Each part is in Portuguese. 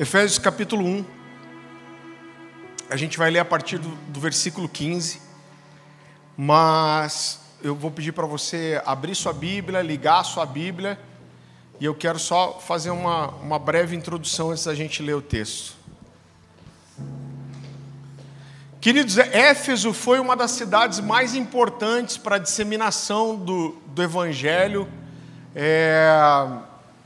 Efésios capítulo 1. A gente vai ler a partir do, do versículo 15. Mas eu vou pedir para você abrir sua Bíblia, ligar sua Bíblia. E eu quero só fazer uma, uma breve introdução antes da gente ler o texto. Queridos, Éfeso foi uma das cidades mais importantes para a disseminação do, do Evangelho. É,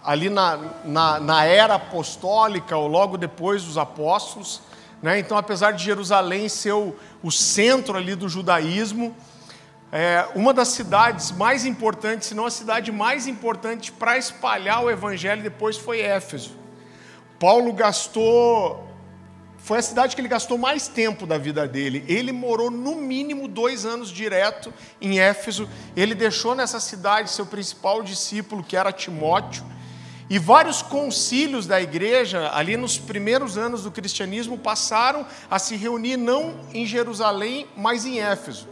ali na, na, na, era apostólica, ou logo depois dos apóstolos. Né? Então, apesar de Jerusalém ser o, o centro ali do judaísmo, é, uma das cidades mais importantes, se não a cidade mais importante para espalhar o evangelho depois foi Éfeso. Paulo gastou, foi a cidade que ele gastou mais tempo da vida dele. Ele morou no mínimo dois anos direto em Éfeso. Ele deixou nessa cidade seu principal discípulo, que era Timóteo. E vários concílios da igreja, ali nos primeiros anos do cristianismo, passaram a se reunir não em Jerusalém, mas em Éfeso.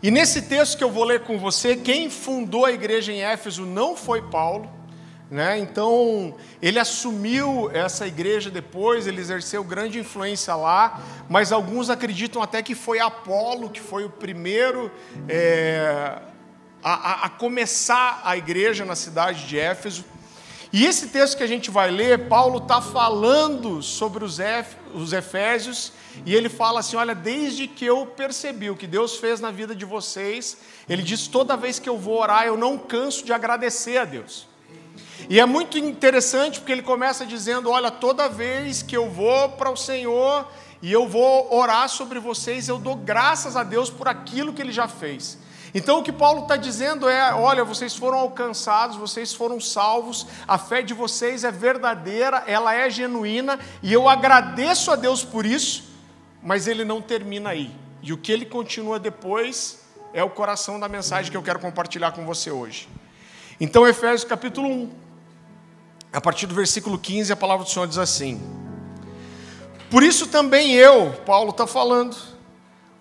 E nesse texto que eu vou ler com você, quem fundou a igreja em Éfeso não foi Paulo, né? Então, ele assumiu essa igreja depois, ele exerceu grande influência lá, mas alguns acreditam até que foi Apolo que foi o primeiro é, a, a, começar a igreja na cidade de Éfeso. E esse texto que a gente vai ler, Paulo está falando sobre os, Éf, os Efésios, e ele fala assim: Olha, desde que eu percebi o que Deus fez na vida de vocês, ele diz: toda vez que eu vou orar, eu não canso de agradecer a Deus. E é muito interessante porque ele começa dizendo: Olha, toda vez que eu vou para o Senhor e eu vou orar sobre vocês, eu dou graças a Deus por aquilo que ele já fez. Então o que Paulo está dizendo é: olha, vocês foram alcançados, vocês foram salvos, a fé de vocês é verdadeira, ela é genuína, e eu agradeço a Deus por isso, mas ele não termina aí. E o que ele continua depois é o coração da mensagem que eu quero compartilhar com você hoje. Então, Efésios capítulo 1, a partir do versículo 15, a palavra do Senhor diz assim: Por isso também eu, Paulo está falando,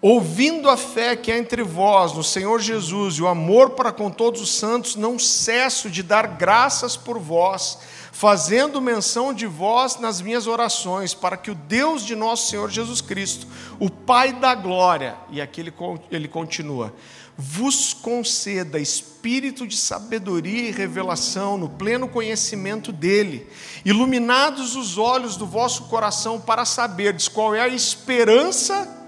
Ouvindo a fé que há entre vós no Senhor Jesus e o amor para com todos os santos, não cesso de dar graças por vós, fazendo menção de vós nas minhas orações, para que o Deus de nosso Senhor Jesus Cristo, o Pai da glória, e aqui ele, ele continua, vos conceda espírito de sabedoria e revelação no pleno conhecimento dele, iluminados os olhos do vosso coração para saberdes qual é a esperança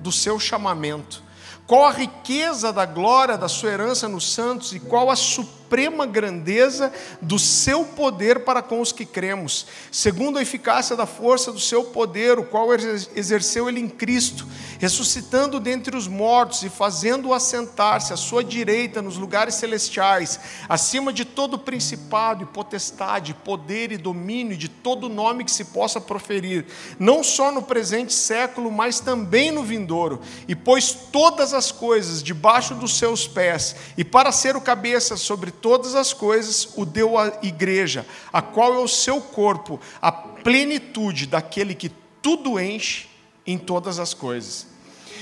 do seu chamamento, qual a riqueza da glória da sua herança nos santos e qual a suprema grandeza do seu poder para com os que cremos, segundo a eficácia da força do seu poder, o qual exerceu ele em Cristo, ressuscitando dentre os mortos e fazendo-o assentar-se à sua direita nos lugares celestiais, acima de todo principado e potestade, poder e domínio, de todo nome que se possa proferir, não só no presente século, mas também no vindouro, e pôs todas as coisas debaixo dos seus pés, e para ser o cabeça sobre todas as coisas, o deu à igreja, a qual é o seu corpo, a plenitude daquele que tudo enche em todas as coisas.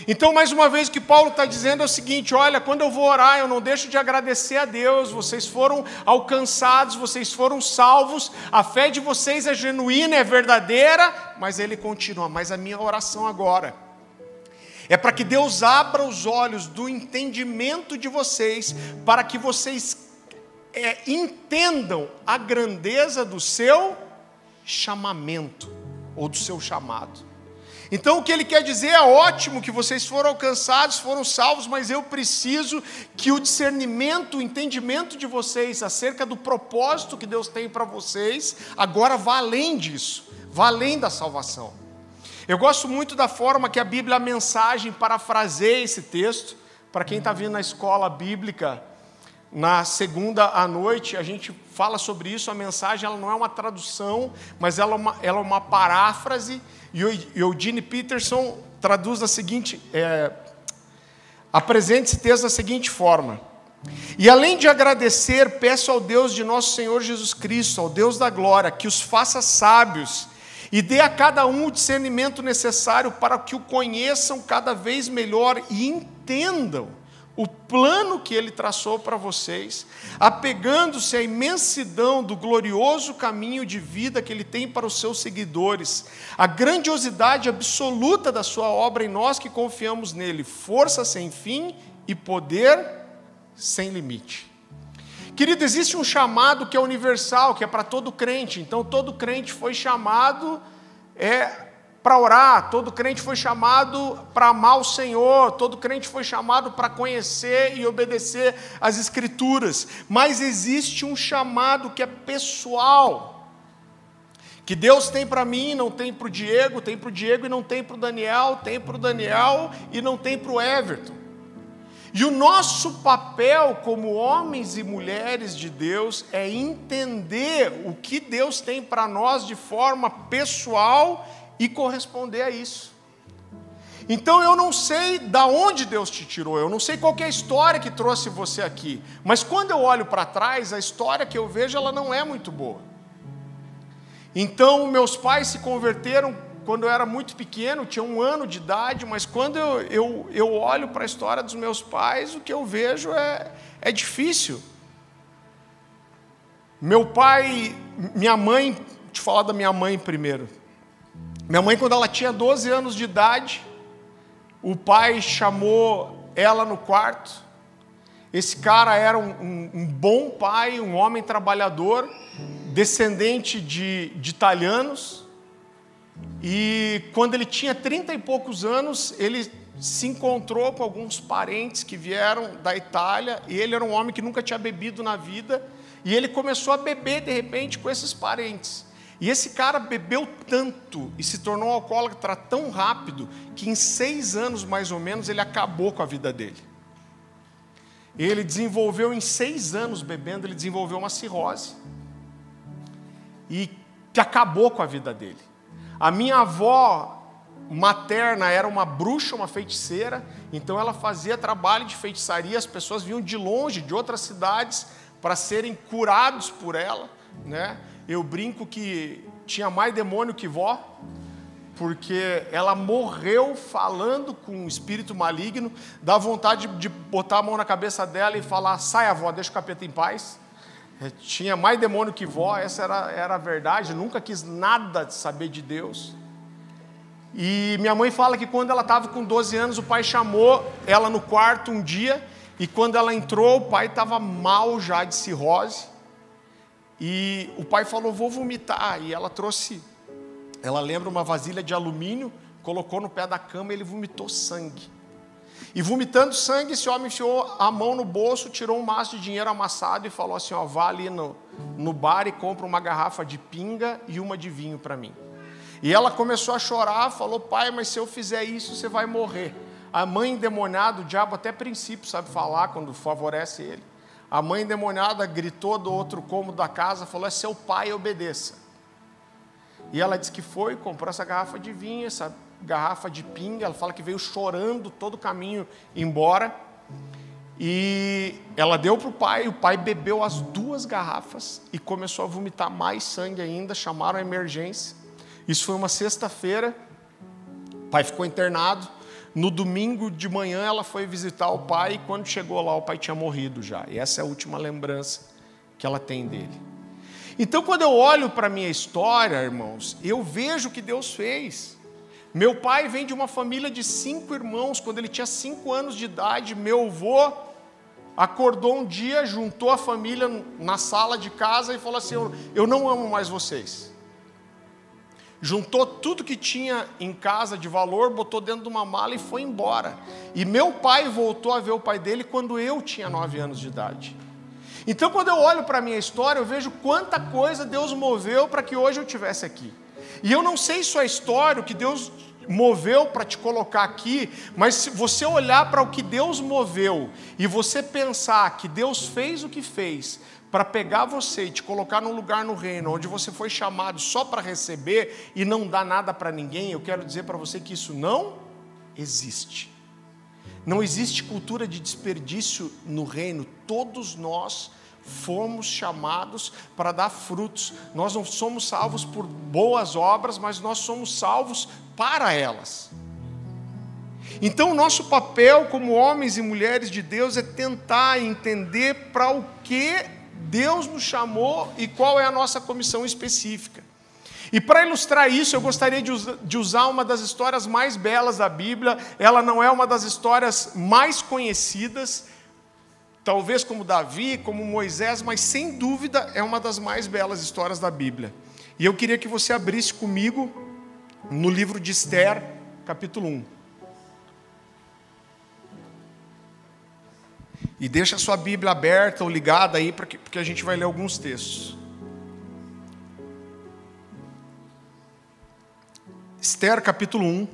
Então, mais uma vez, o que Paulo está dizendo é o seguinte: olha, quando eu vou orar, eu não deixo de agradecer a Deus, vocês foram alcançados, vocês foram salvos, a fé de vocês é genuína, é verdadeira, mas ele continua, mas a minha oração agora é para que Deus abra os olhos do entendimento de vocês, para que vocês é, entendam a grandeza do seu chamamento, ou do seu chamado. Então o que ele quer dizer é ótimo que vocês foram alcançados, foram salvos, mas eu preciso que o discernimento, o entendimento de vocês acerca do propósito que Deus tem para vocês, agora vá além disso, vá além da salvação. Eu gosto muito da forma que a Bíblia, a mensagem, parafraseia esse texto. Para quem está vindo na escola bíblica, na segunda à noite, a gente fala sobre isso. A mensagem ela não é uma tradução, mas ela é uma, ela é uma paráfrase e o Eugene Peterson traduz da seguinte, é, apresenta esse texto da seguinte forma: E além de agradecer, peço ao Deus de nosso Senhor Jesus Cristo, ao Deus da glória, que os faça sábios e dê a cada um o discernimento necessário para que o conheçam cada vez melhor e entendam o plano que ele traçou para vocês, apegando-se à imensidão do glorioso caminho de vida que ele tem para os seus seguidores, a grandiosidade absoluta da sua obra em nós que confiamos nele, força sem fim e poder sem limite. Querido, existe um chamado que é universal, que é para todo crente. Então, todo crente foi chamado é, para orar, todo crente foi chamado para amar o Senhor, todo crente foi chamado para conhecer e obedecer às Escrituras, mas existe um chamado que é pessoal, que Deus tem para mim, não tem para o Diego, tem para o Diego e não tem para o Daniel, tem para o Daniel e não tem para o Everton. E o nosso papel como homens e mulheres de Deus é entender o que Deus tem para nós de forma pessoal e corresponder a isso. Então eu não sei da onde Deus te tirou, eu não sei qual é a história que trouxe você aqui, mas quando eu olho para trás, a história que eu vejo ela não é muito boa. Então meus pais se converteram quando eu era muito pequeno, tinha um ano de idade, mas quando eu, eu, eu olho para a história dos meus pais, o que eu vejo é, é difícil. Meu pai, minha mãe, te falar da minha mãe primeiro. Minha mãe, quando ela tinha 12 anos de idade, o pai chamou ela no quarto. Esse cara era um, um, um bom pai, um homem trabalhador, descendente de, de italianos. E quando ele tinha 30 e poucos anos, ele se encontrou com alguns parentes que vieram da Itália, e ele era um homem que nunca tinha bebido na vida, e ele começou a beber de repente com esses parentes. E esse cara bebeu tanto e se tornou alcoólatra tão rápido que em seis anos mais ou menos ele acabou com a vida dele. Ele desenvolveu em seis anos bebendo, ele desenvolveu uma cirrose e que acabou com a vida dele. A minha avó materna era uma bruxa, uma feiticeira, então ela fazia trabalho de feitiçaria, as pessoas vinham de longe, de outras cidades, para serem curados por ela, né? Eu brinco que tinha mais demônio que vó, porque ela morreu falando com um espírito maligno, dá vontade de botar a mão na cabeça dela e falar: sai, avó, deixa o capeta em paz. É, tinha mais demônio que vó, essa era, era a verdade, nunca quis nada saber de Deus. E minha mãe fala que quando ela estava com 12 anos, o pai chamou ela no quarto um dia, e quando ela entrou, o pai estava mal já de cirrose. E o pai falou: Vou vomitar. E ela trouxe, ela lembra uma vasilha de alumínio, colocou no pé da cama e ele vomitou sangue. E vomitando sangue, esse homem enfiou a mão no bolso, tirou um maço de dinheiro amassado e falou assim: ó, vá ali no, no bar e compra uma garrafa de pinga e uma de vinho para mim. E ela começou a chorar, falou: pai, mas se eu fizer isso, você vai morrer. A mãe endemoniada, o diabo até princípio sabe falar quando favorece ele. A mãe endemoniada gritou do outro cômodo da casa, falou: É seu pai, obedeça. E ela disse que foi, comprou essa garrafa de vinho, essa garrafa de pinga. Ela fala que veio chorando todo o caminho embora. E ela deu para o pai, o pai bebeu as duas garrafas e começou a vomitar mais sangue ainda. Chamaram a emergência. Isso foi uma sexta-feira. O pai ficou internado. No domingo de manhã ela foi visitar o pai e quando chegou lá o pai tinha morrido já. E essa é a última lembrança que ela tem dele. Então quando eu olho para a minha história, irmãos, eu vejo o que Deus fez. Meu pai vem de uma família de cinco irmãos. Quando ele tinha cinco anos de idade, meu avô acordou um dia, juntou a família na sala de casa e falou assim: Eu não amo mais vocês juntou tudo que tinha em casa de valor, botou dentro de uma mala e foi embora. E meu pai voltou a ver o pai dele quando eu tinha nove anos de idade. Então, quando eu olho para a minha história, eu vejo quanta coisa Deus moveu para que hoje eu estivesse aqui. E eu não sei sua história, o que Deus moveu para te colocar aqui, mas se você olhar para o que Deus moveu e você pensar que Deus fez o que fez, para pegar você e te colocar num lugar no reino onde você foi chamado só para receber e não dar nada para ninguém, eu quero dizer para você que isso não existe. Não existe cultura de desperdício no reino. Todos nós fomos chamados para dar frutos. Nós não somos salvos por boas obras, mas nós somos salvos para elas. Então, o nosso papel como homens e mulheres de Deus é tentar entender para o que Deus nos chamou e qual é a nossa comissão específica. E para ilustrar isso, eu gostaria de usar uma das histórias mais belas da Bíblia. Ela não é uma das histórias mais conhecidas, talvez como Davi, como Moisés, mas sem dúvida é uma das mais belas histórias da Bíblia. E eu queria que você abrisse comigo no livro de Esther, capítulo 1. E deixa a sua Bíblia aberta ou ligada aí, porque a gente vai ler alguns textos. Esther capítulo 1.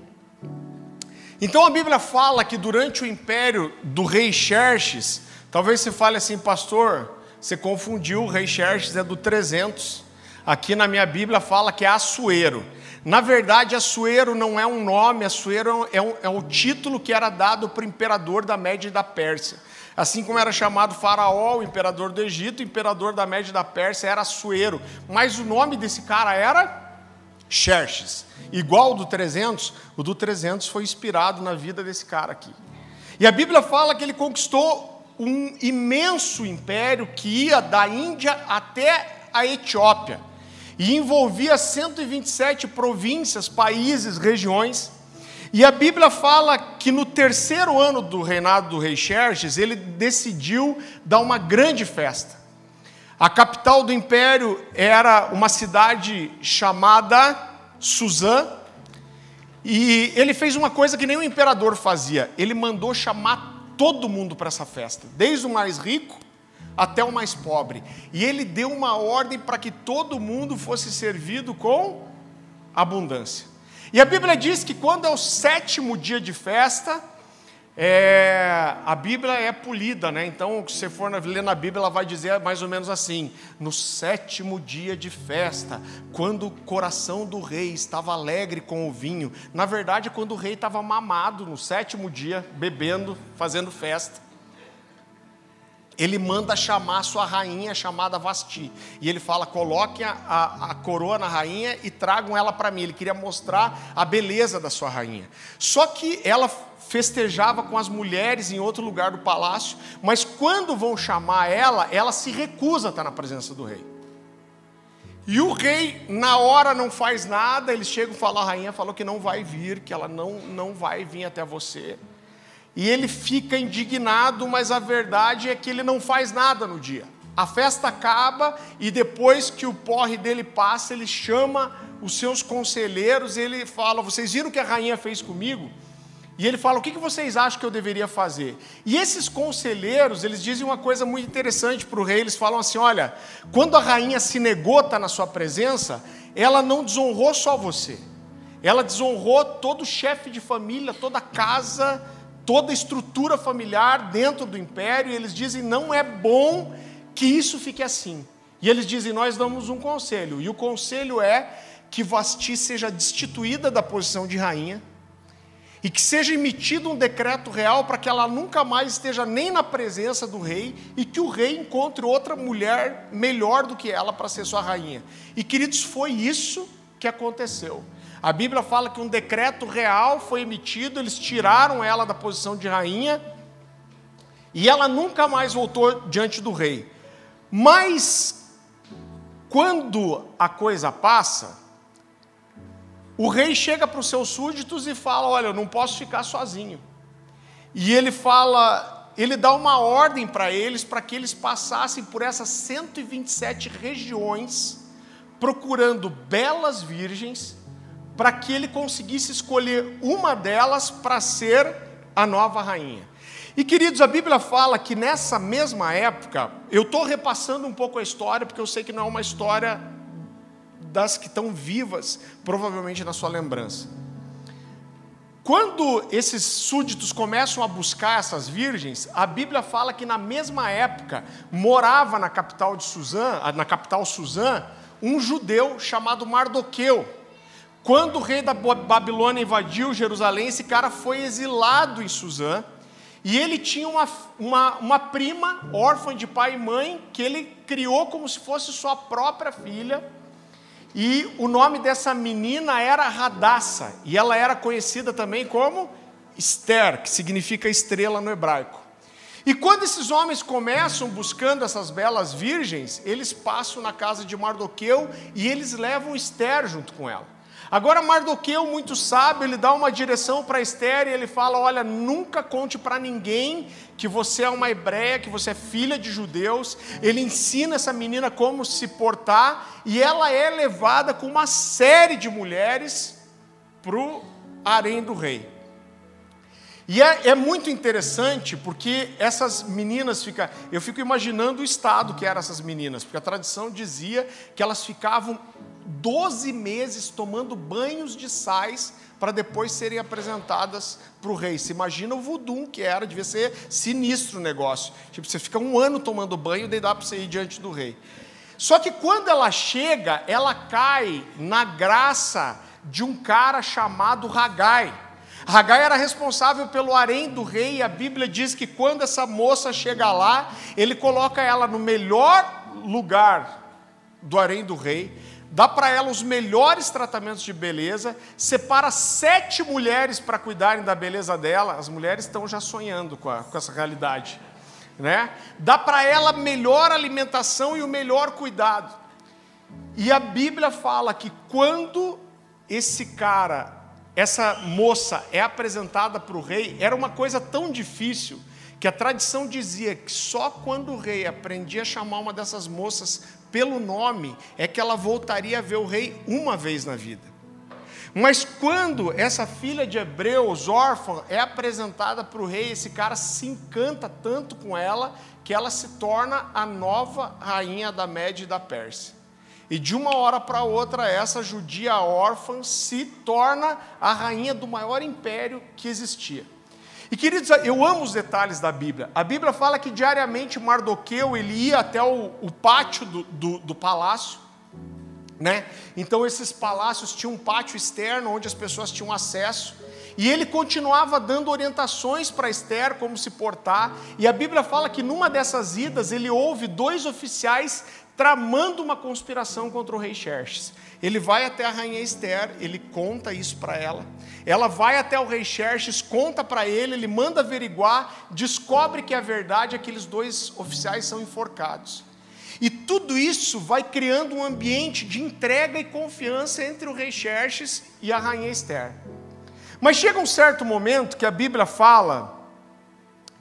Então a Bíblia fala que durante o império do rei Xerxes, talvez você fale assim, pastor, você confundiu, o rei Xerxes é do 300. Aqui na minha Bíblia fala que é Assuero. Na verdade, Assuero não é um nome, Assuero é, um, é um título que era dado para o imperador da Média e da Pérsia. Assim como era chamado Faraó, o imperador do Egito, o imperador da Média da Pérsia era Assuero. Mas o nome desse cara era Xerxes. Igual o do 300, o do 300 foi inspirado na vida desse cara aqui. E a Bíblia fala que ele conquistou um imenso império que ia da Índia até a Etiópia e envolvia 127 províncias, países, regiões. E a Bíblia fala que no terceiro ano do reinado do rei Xerxes, ele decidiu dar uma grande festa. A capital do império era uma cidade chamada Suzã, e ele fez uma coisa que nem o imperador fazia: ele mandou chamar todo mundo para essa festa, desde o mais rico até o mais pobre. E ele deu uma ordem para que todo mundo fosse servido com abundância. E a Bíblia diz que quando é o sétimo dia de festa, é, a Bíblia é polida, né? Então, se você for ler na Bíblia, ela vai dizer mais ou menos assim: no sétimo dia de festa, quando o coração do rei estava alegre com o vinho. Na verdade, quando o rei estava mamado, no sétimo dia, bebendo, fazendo festa ele manda chamar sua rainha chamada Vasti. E ele fala: coloquem a, a, a coroa na rainha e tragam ela para mim. Ele queria mostrar a beleza da sua rainha. Só que ela festejava com as mulheres em outro lugar do palácio, mas quando vão chamar ela, ela se recusa a estar na presença do rei. E o rei, na hora, não faz nada, eles chegam e falam: a rainha falou que não vai vir, que ela não, não vai vir até você. E ele fica indignado, mas a verdade é que ele não faz nada no dia. A festa acaba e depois que o porre dele passa, ele chama os seus conselheiros ele fala: Vocês viram o que a rainha fez comigo? E ele fala: O que vocês acham que eu deveria fazer? E esses conselheiros, eles dizem uma coisa muito interessante para o rei: eles falam assim, olha, quando a rainha se negou a estar na sua presença, ela não desonrou só você, ela desonrou todo o chefe de família, toda a casa toda a estrutura familiar dentro do império, e eles dizem: não é bom que isso fique assim. E eles dizem: nós damos um conselho, e o conselho é que Vasti seja destituída da posição de rainha, e que seja emitido um decreto real para que ela nunca mais esteja nem na presença do rei, e que o rei encontre outra mulher melhor do que ela para ser sua rainha. E queridos, foi isso que aconteceu. A Bíblia fala que um decreto real foi emitido, eles tiraram ela da posição de rainha e ela nunca mais voltou diante do rei. Mas, quando a coisa passa, o rei chega para os seus súditos e fala: Olha, eu não posso ficar sozinho. E ele fala, ele dá uma ordem para eles para que eles passassem por essas 127 regiões, procurando belas virgens para que ele conseguisse escolher uma delas para ser a nova rainha. E queridos, a Bíblia fala que nessa mesma época, eu estou repassando um pouco a história, porque eu sei que não é uma história das que estão vivas, provavelmente na sua lembrança. Quando esses súditos começam a buscar essas virgens, a Bíblia fala que na mesma época morava na capital de Suzã, na capital Suzã, um judeu chamado Mardoqueu. Quando o rei da Babilônia invadiu Jerusalém, esse cara foi exilado em Suzã. E ele tinha uma, uma, uma prima, órfã de pai e mãe, que ele criou como se fosse sua própria filha. E o nome dessa menina era Radassa. E ela era conhecida também como Esther, que significa estrela no hebraico. E quando esses homens começam buscando essas belas virgens, eles passam na casa de Mardoqueu e eles levam Esther junto com ela. Agora, Mardoqueu, muito sábio, ele dá uma direção para Esther e ele fala: Olha, nunca conte para ninguém que você é uma hebreia, que você é filha de judeus. Ele ensina essa menina como se portar e ela é levada com uma série de mulheres para o harém do rei. E é, é, muito interessante porque essas meninas ficam. Eu fico imaginando o estado que eram essas meninas, porque a tradição dizia que elas ficavam 12 meses tomando banhos de sais para depois serem apresentadas para o rei. Se imagina o voodoo que era, devia ser sinistro o negócio. Tipo, você fica um ano tomando banho, daí dá para você ir diante do rei. Só que quando ela chega, ela cai na graça de um cara chamado Ragai. Ragai era responsável pelo harém do rei, e a Bíblia diz que quando essa moça chega lá, ele coloca ela no melhor lugar do harém do rei, dá para ela os melhores tratamentos de beleza, separa sete mulheres para cuidarem da beleza dela, as mulheres estão já sonhando com, a, com essa realidade, né? dá para ela melhor alimentação e o melhor cuidado. E a Bíblia fala que quando esse cara essa moça é apresentada para o rei, era uma coisa tão difícil que a tradição dizia que só quando o rei aprendia a chamar uma dessas moças pelo nome é que ela voltaria a ver o rei uma vez na vida. Mas quando essa filha de Hebreus, órfã, é apresentada para o rei, esse cara se encanta tanto com ela que ela se torna a nova rainha da Média e da Pérsia. E de uma hora para outra, essa judia órfã se torna a rainha do maior império que existia. E queridos, eu amo os detalhes da Bíblia. A Bíblia fala que diariamente Mardoqueu ele ia até o, o pátio do, do, do palácio, né? Então esses palácios tinham um pátio externo onde as pessoas tinham acesso. E ele continuava dando orientações para Esther como se portar. E a Bíblia fala que numa dessas idas ele ouve dois oficiais tramando uma conspiração contra o rei Xerxes. Ele vai até a rainha Esther, ele conta isso para ela. Ela vai até o rei Xerxes, conta para ele, ele manda averiguar, descobre que é verdade, aqueles dois oficiais são enforcados. E tudo isso vai criando um ambiente de entrega e confiança entre o rei Xerxes e a rainha Esther. Mas chega um certo momento que a Bíblia fala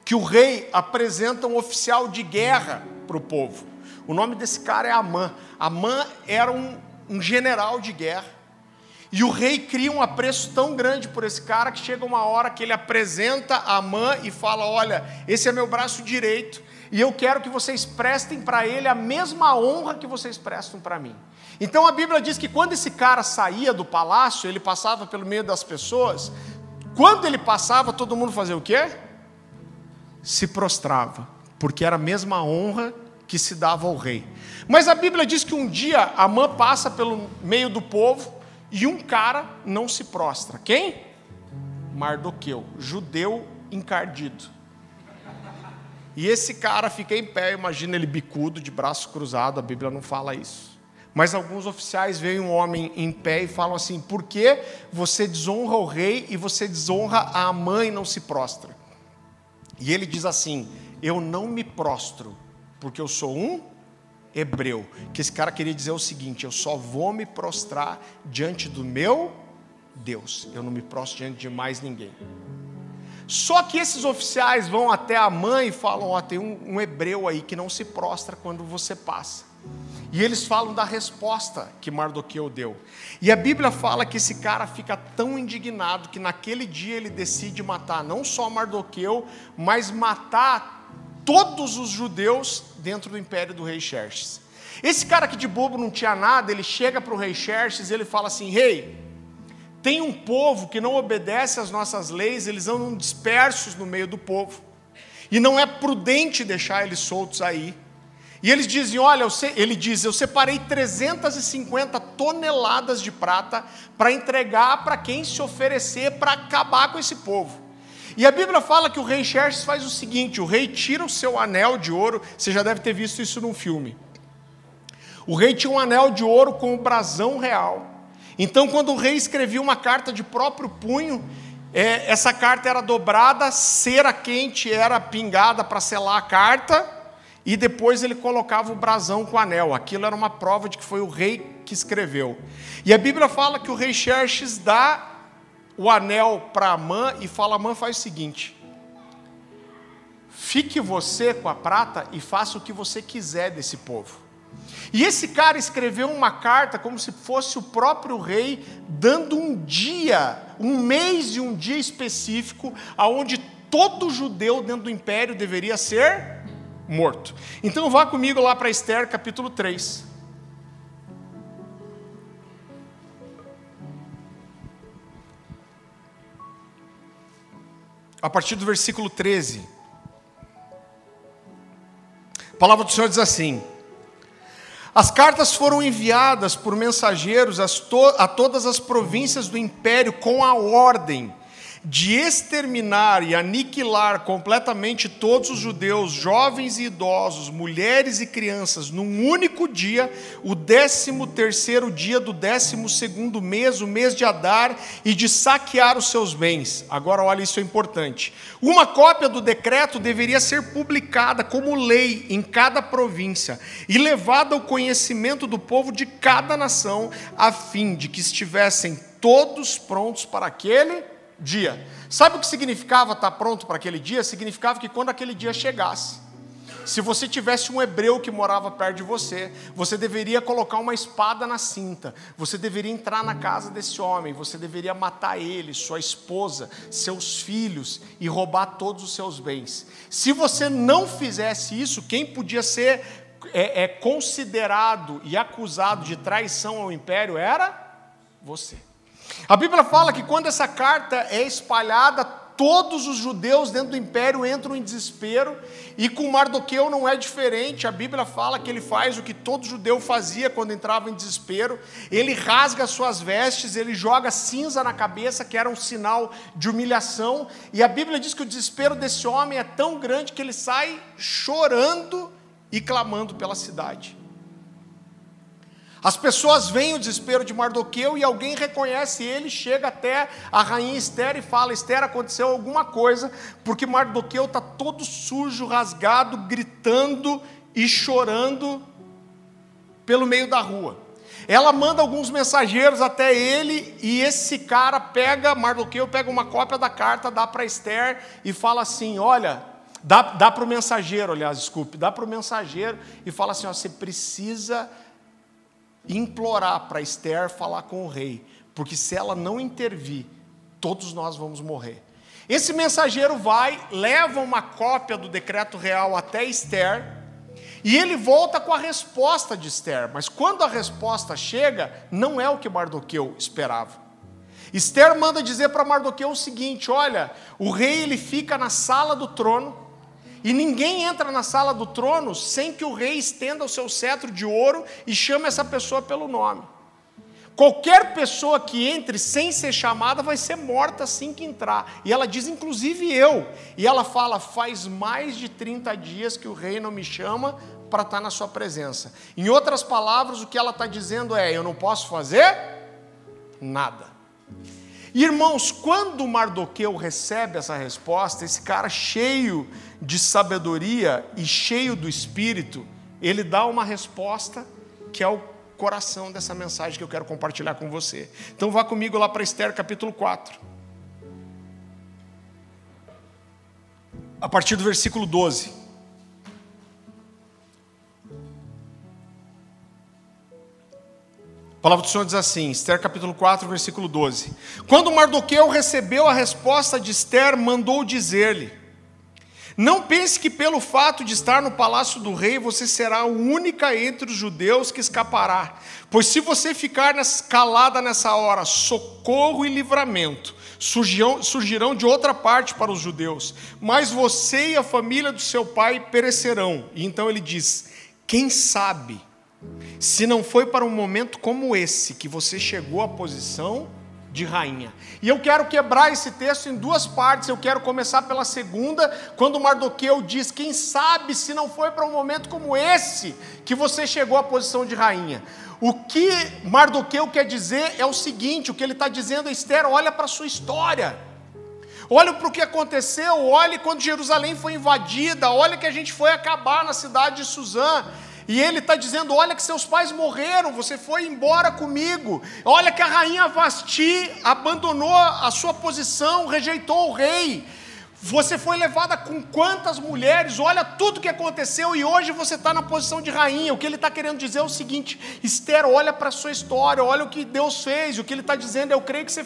que o rei apresenta um oficial de guerra para o povo. O nome desse cara é Amã. Amã era um, um general de guerra. E o rei cria um apreço tão grande por esse cara que chega uma hora que ele apresenta Amã e fala: Olha, esse é meu braço direito, e eu quero que vocês prestem para ele a mesma honra que vocês prestam para mim. Então a Bíblia diz que quando esse cara saía do palácio, ele passava pelo meio das pessoas, quando ele passava, todo mundo fazia o quê? Se prostrava, porque era a mesma honra que se dava ao rei. Mas a Bíblia diz que um dia Amã passa pelo meio do povo e um cara não se prostra. Quem? Mardoqueu, judeu encardido. E esse cara fica em pé, imagina ele bicudo, de braço cruzado, a Bíblia não fala isso. Mas alguns oficiais veem um homem em pé e falam assim: por que você desonra o rei e você desonra a mãe e não se prostra? E ele diz assim: eu não me prostro, porque eu sou um hebreu. Que esse cara queria dizer o seguinte: eu só vou me prostrar diante do meu Deus, eu não me prostro diante de mais ninguém. Só que esses oficiais vão até a mãe e falam: Ó, oh, tem um, um hebreu aí que não se prostra quando você passa. E eles falam da resposta que Mardoqueu deu. E a Bíblia fala que esse cara fica tão indignado que naquele dia ele decide matar não só Mardoqueu, mas matar todos os judeus dentro do império do rei Xerxes. Esse cara que de bobo não tinha nada, ele chega para o rei Xerxes e ele fala assim: Rei, tem um povo que não obedece às nossas leis, eles andam dispersos no meio do povo, e não é prudente deixar eles soltos aí. E eles dizem: Olha, ele diz, eu separei 350 toneladas de prata para entregar para quem se oferecer para acabar com esse povo. E a Bíblia fala que o rei Xerxes faz o seguinte: o rei tira o seu anel de ouro, você já deve ter visto isso num filme. O rei tinha um anel de ouro com o brasão real. Então, quando o rei escrevia uma carta de próprio punho, é, essa carta era dobrada, cera quente era pingada para selar a carta, e depois ele colocava o brasão com o anel. Aquilo era uma prova de que foi o rei que escreveu. E a Bíblia fala que o rei Xerxes dá o anel para Amã e fala: Amã faz o seguinte. Fique você com a prata e faça o que você quiser desse povo. E esse cara escreveu uma carta como se fosse o próprio rei dando um dia, um mês e um dia específico aonde todo judeu dentro do império deveria ser morto. Então vá comigo lá para Esther capítulo 3. A partir do versículo 13. A palavra do Senhor diz assim: as cartas foram enviadas por mensageiros a todas as províncias do império com a ordem de exterminar e aniquilar completamente todos os judeus, jovens e idosos, mulheres e crianças, num único dia, o décimo terceiro dia do décimo segundo mês, o mês de Adar, e de saquear os seus bens. Agora, olha, isso é importante. Uma cópia do decreto deveria ser publicada como lei em cada província e levada ao conhecimento do povo de cada nação, a fim de que estivessem todos prontos para aquele dia. Sabe o que significava estar pronto para aquele dia? Significava que quando aquele dia chegasse, se você tivesse um hebreu que morava perto de você, você deveria colocar uma espada na cinta, você deveria entrar na casa desse homem, você deveria matar ele, sua esposa, seus filhos e roubar todos os seus bens. Se você não fizesse isso, quem podia ser é, é considerado e acusado de traição ao império era você. A Bíblia fala que quando essa carta é espalhada, todos os judeus dentro do império entram em desespero, e com Mardoqueu não é diferente. A Bíblia fala que ele faz o que todo judeu fazia quando entrava em desespero: ele rasga suas vestes, ele joga cinza na cabeça, que era um sinal de humilhação, e a Bíblia diz que o desespero desse homem é tão grande que ele sai chorando e clamando pela cidade. As pessoas veem o desespero de Mardoqueu e alguém reconhece ele, chega até a rainha Esther e fala: Esther, aconteceu alguma coisa, porque Mardoqueu está todo sujo, rasgado, gritando e chorando pelo meio da rua. Ela manda alguns mensageiros até ele e esse cara pega, Mardoqueu pega uma cópia da carta, dá para Esther e fala assim: Olha, dá, dá para o mensageiro, aliás, desculpe, dá para o mensageiro e fala assim: ó, Você precisa implorar para Esther falar com o rei, porque se ela não intervir, todos nós vamos morrer. Esse mensageiro vai, leva uma cópia do decreto real até Esther, e ele volta com a resposta de Esther, mas quando a resposta chega, não é o que Mardoqueu esperava. Esther manda dizer para Mardoqueu o seguinte: olha, o rei ele fica na sala do trono, e ninguém entra na sala do trono sem que o rei estenda o seu cetro de ouro e chame essa pessoa pelo nome. Qualquer pessoa que entre sem ser chamada vai ser morta assim que entrar. E ela diz, inclusive eu. E ela fala: faz mais de 30 dias que o rei não me chama para estar na sua presença. Em outras palavras, o que ela está dizendo é: eu não posso fazer nada. Irmãos, quando Mardoqueu recebe essa resposta, esse cara cheio de sabedoria e cheio do espírito, ele dá uma resposta que é o coração dessa mensagem que eu quero compartilhar com você. Então vá comigo lá para Esther capítulo 4. A partir do versículo 12. A palavra do Senhor diz assim, Esther capítulo 4, versículo 12. Quando Mardoqueu recebeu a resposta de Esther, mandou dizer-lhe: Não pense que pelo fato de estar no palácio do rei, você será a única entre os judeus que escapará. Pois se você ficar calada nessa hora, socorro e livramento surgirão, surgirão de outra parte para os judeus. Mas você e a família do seu pai perecerão. E então ele diz: Quem sabe se não foi para um momento como esse que você chegou à posição de rainha. E eu quero quebrar esse texto em duas partes. Eu quero começar pela segunda, quando Mardoqueu diz: Quem sabe se não foi para um momento como esse que você chegou à posição de rainha. O que Mardoqueu quer dizer é o seguinte: o que ele está dizendo a Esther, olha para a sua história. Olha para o que aconteceu, olhe quando Jerusalém foi invadida, olha que a gente foi acabar na cidade de Suzã. E ele está dizendo: Olha, que seus pais morreram, você foi embora comigo. Olha, que a rainha Vasti abandonou a sua posição, rejeitou o rei. Você foi levada com quantas mulheres? Olha tudo que aconteceu e hoje você está na posição de rainha. O que ele está querendo dizer é o seguinte: Esther, olha para a sua história, olha o que Deus fez. O que ele está dizendo, eu creio que você,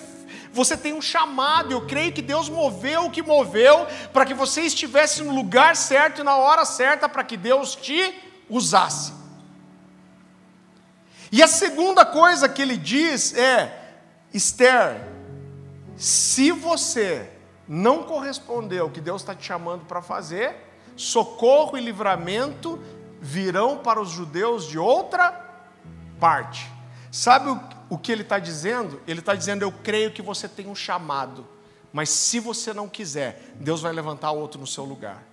você tem um chamado. Eu creio que Deus moveu o que moveu para que você estivesse no lugar certo e na hora certa para que Deus te usasse. E a segunda coisa que ele diz é: Esther, se você não correspondeu ao que Deus está te chamando para fazer, socorro e livramento virão para os judeus de outra parte. Sabe o, o que ele está dizendo? Ele está dizendo: Eu creio que você tem um chamado, mas se você não quiser, Deus vai levantar outro no seu lugar.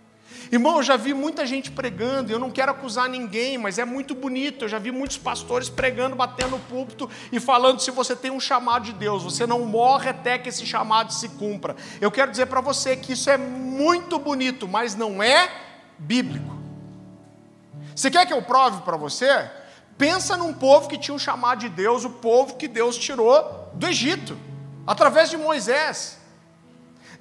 Irmão, eu já vi muita gente pregando, eu não quero acusar ninguém, mas é muito bonito. Eu já vi muitos pastores pregando, batendo no púlpito e falando: se você tem um chamado de Deus, você não morre até que esse chamado se cumpra. Eu quero dizer para você que isso é muito bonito, mas não é bíblico. Você quer que eu prove para você? Pensa num povo que tinha um chamado de Deus, o povo que Deus tirou do Egito, através de Moisés.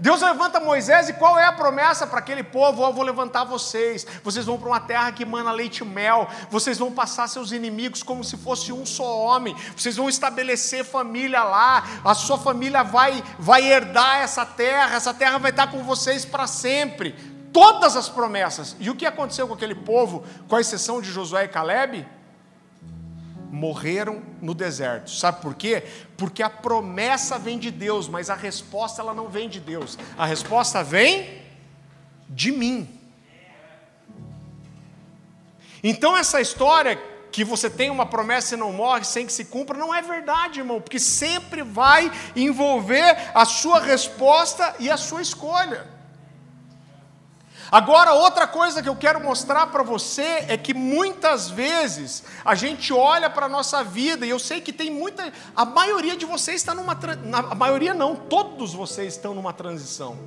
Deus levanta Moisés e qual é a promessa para aquele povo? Eu vou levantar vocês, vocês vão para uma terra que mana leite e mel, vocês vão passar seus inimigos como se fosse um só homem, vocês vão estabelecer família lá, a sua família vai, vai herdar essa terra, essa terra vai estar com vocês para sempre. Todas as promessas. E o que aconteceu com aquele povo, com a exceção de Josué e Caleb? Morreram no deserto. Sabe por quê? Porque a promessa vem de Deus, mas a resposta ela não vem de Deus. A resposta vem de mim. Então essa história que você tem uma promessa e não morre sem que se cumpra, não é verdade, irmão, porque sempre vai envolver a sua resposta e a sua escolha. Agora, outra coisa que eu quero mostrar para você é que muitas vezes a gente olha para a nossa vida, e eu sei que tem muita. A maioria de vocês está numa. A maioria não, todos vocês estão numa transição.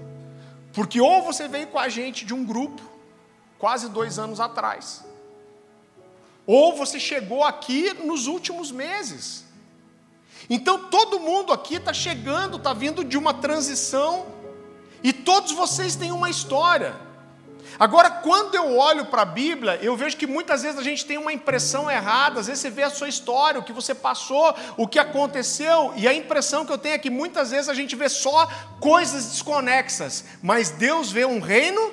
Porque ou você veio com a gente de um grupo, quase dois anos atrás, ou você chegou aqui nos últimos meses. Então todo mundo aqui está chegando, está vindo de uma transição, e todos vocês têm uma história. Agora, quando eu olho para a Bíblia, eu vejo que muitas vezes a gente tem uma impressão errada, às vezes você vê a sua história, o que você passou, o que aconteceu, e a impressão que eu tenho é que muitas vezes a gente vê só coisas desconexas, mas Deus vê um reino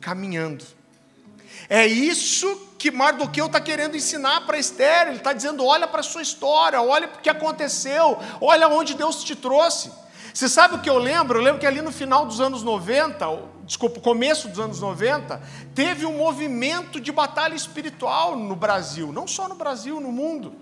caminhando. É isso que Mardoqueu está querendo ensinar para Esther, ele está dizendo: olha para a sua história, olha o que aconteceu, olha onde Deus te trouxe. Você sabe o que eu lembro? Eu lembro que ali no final dos anos 90, desculpa, começo dos anos 90, teve um movimento de batalha espiritual no Brasil, não só no Brasil, no mundo.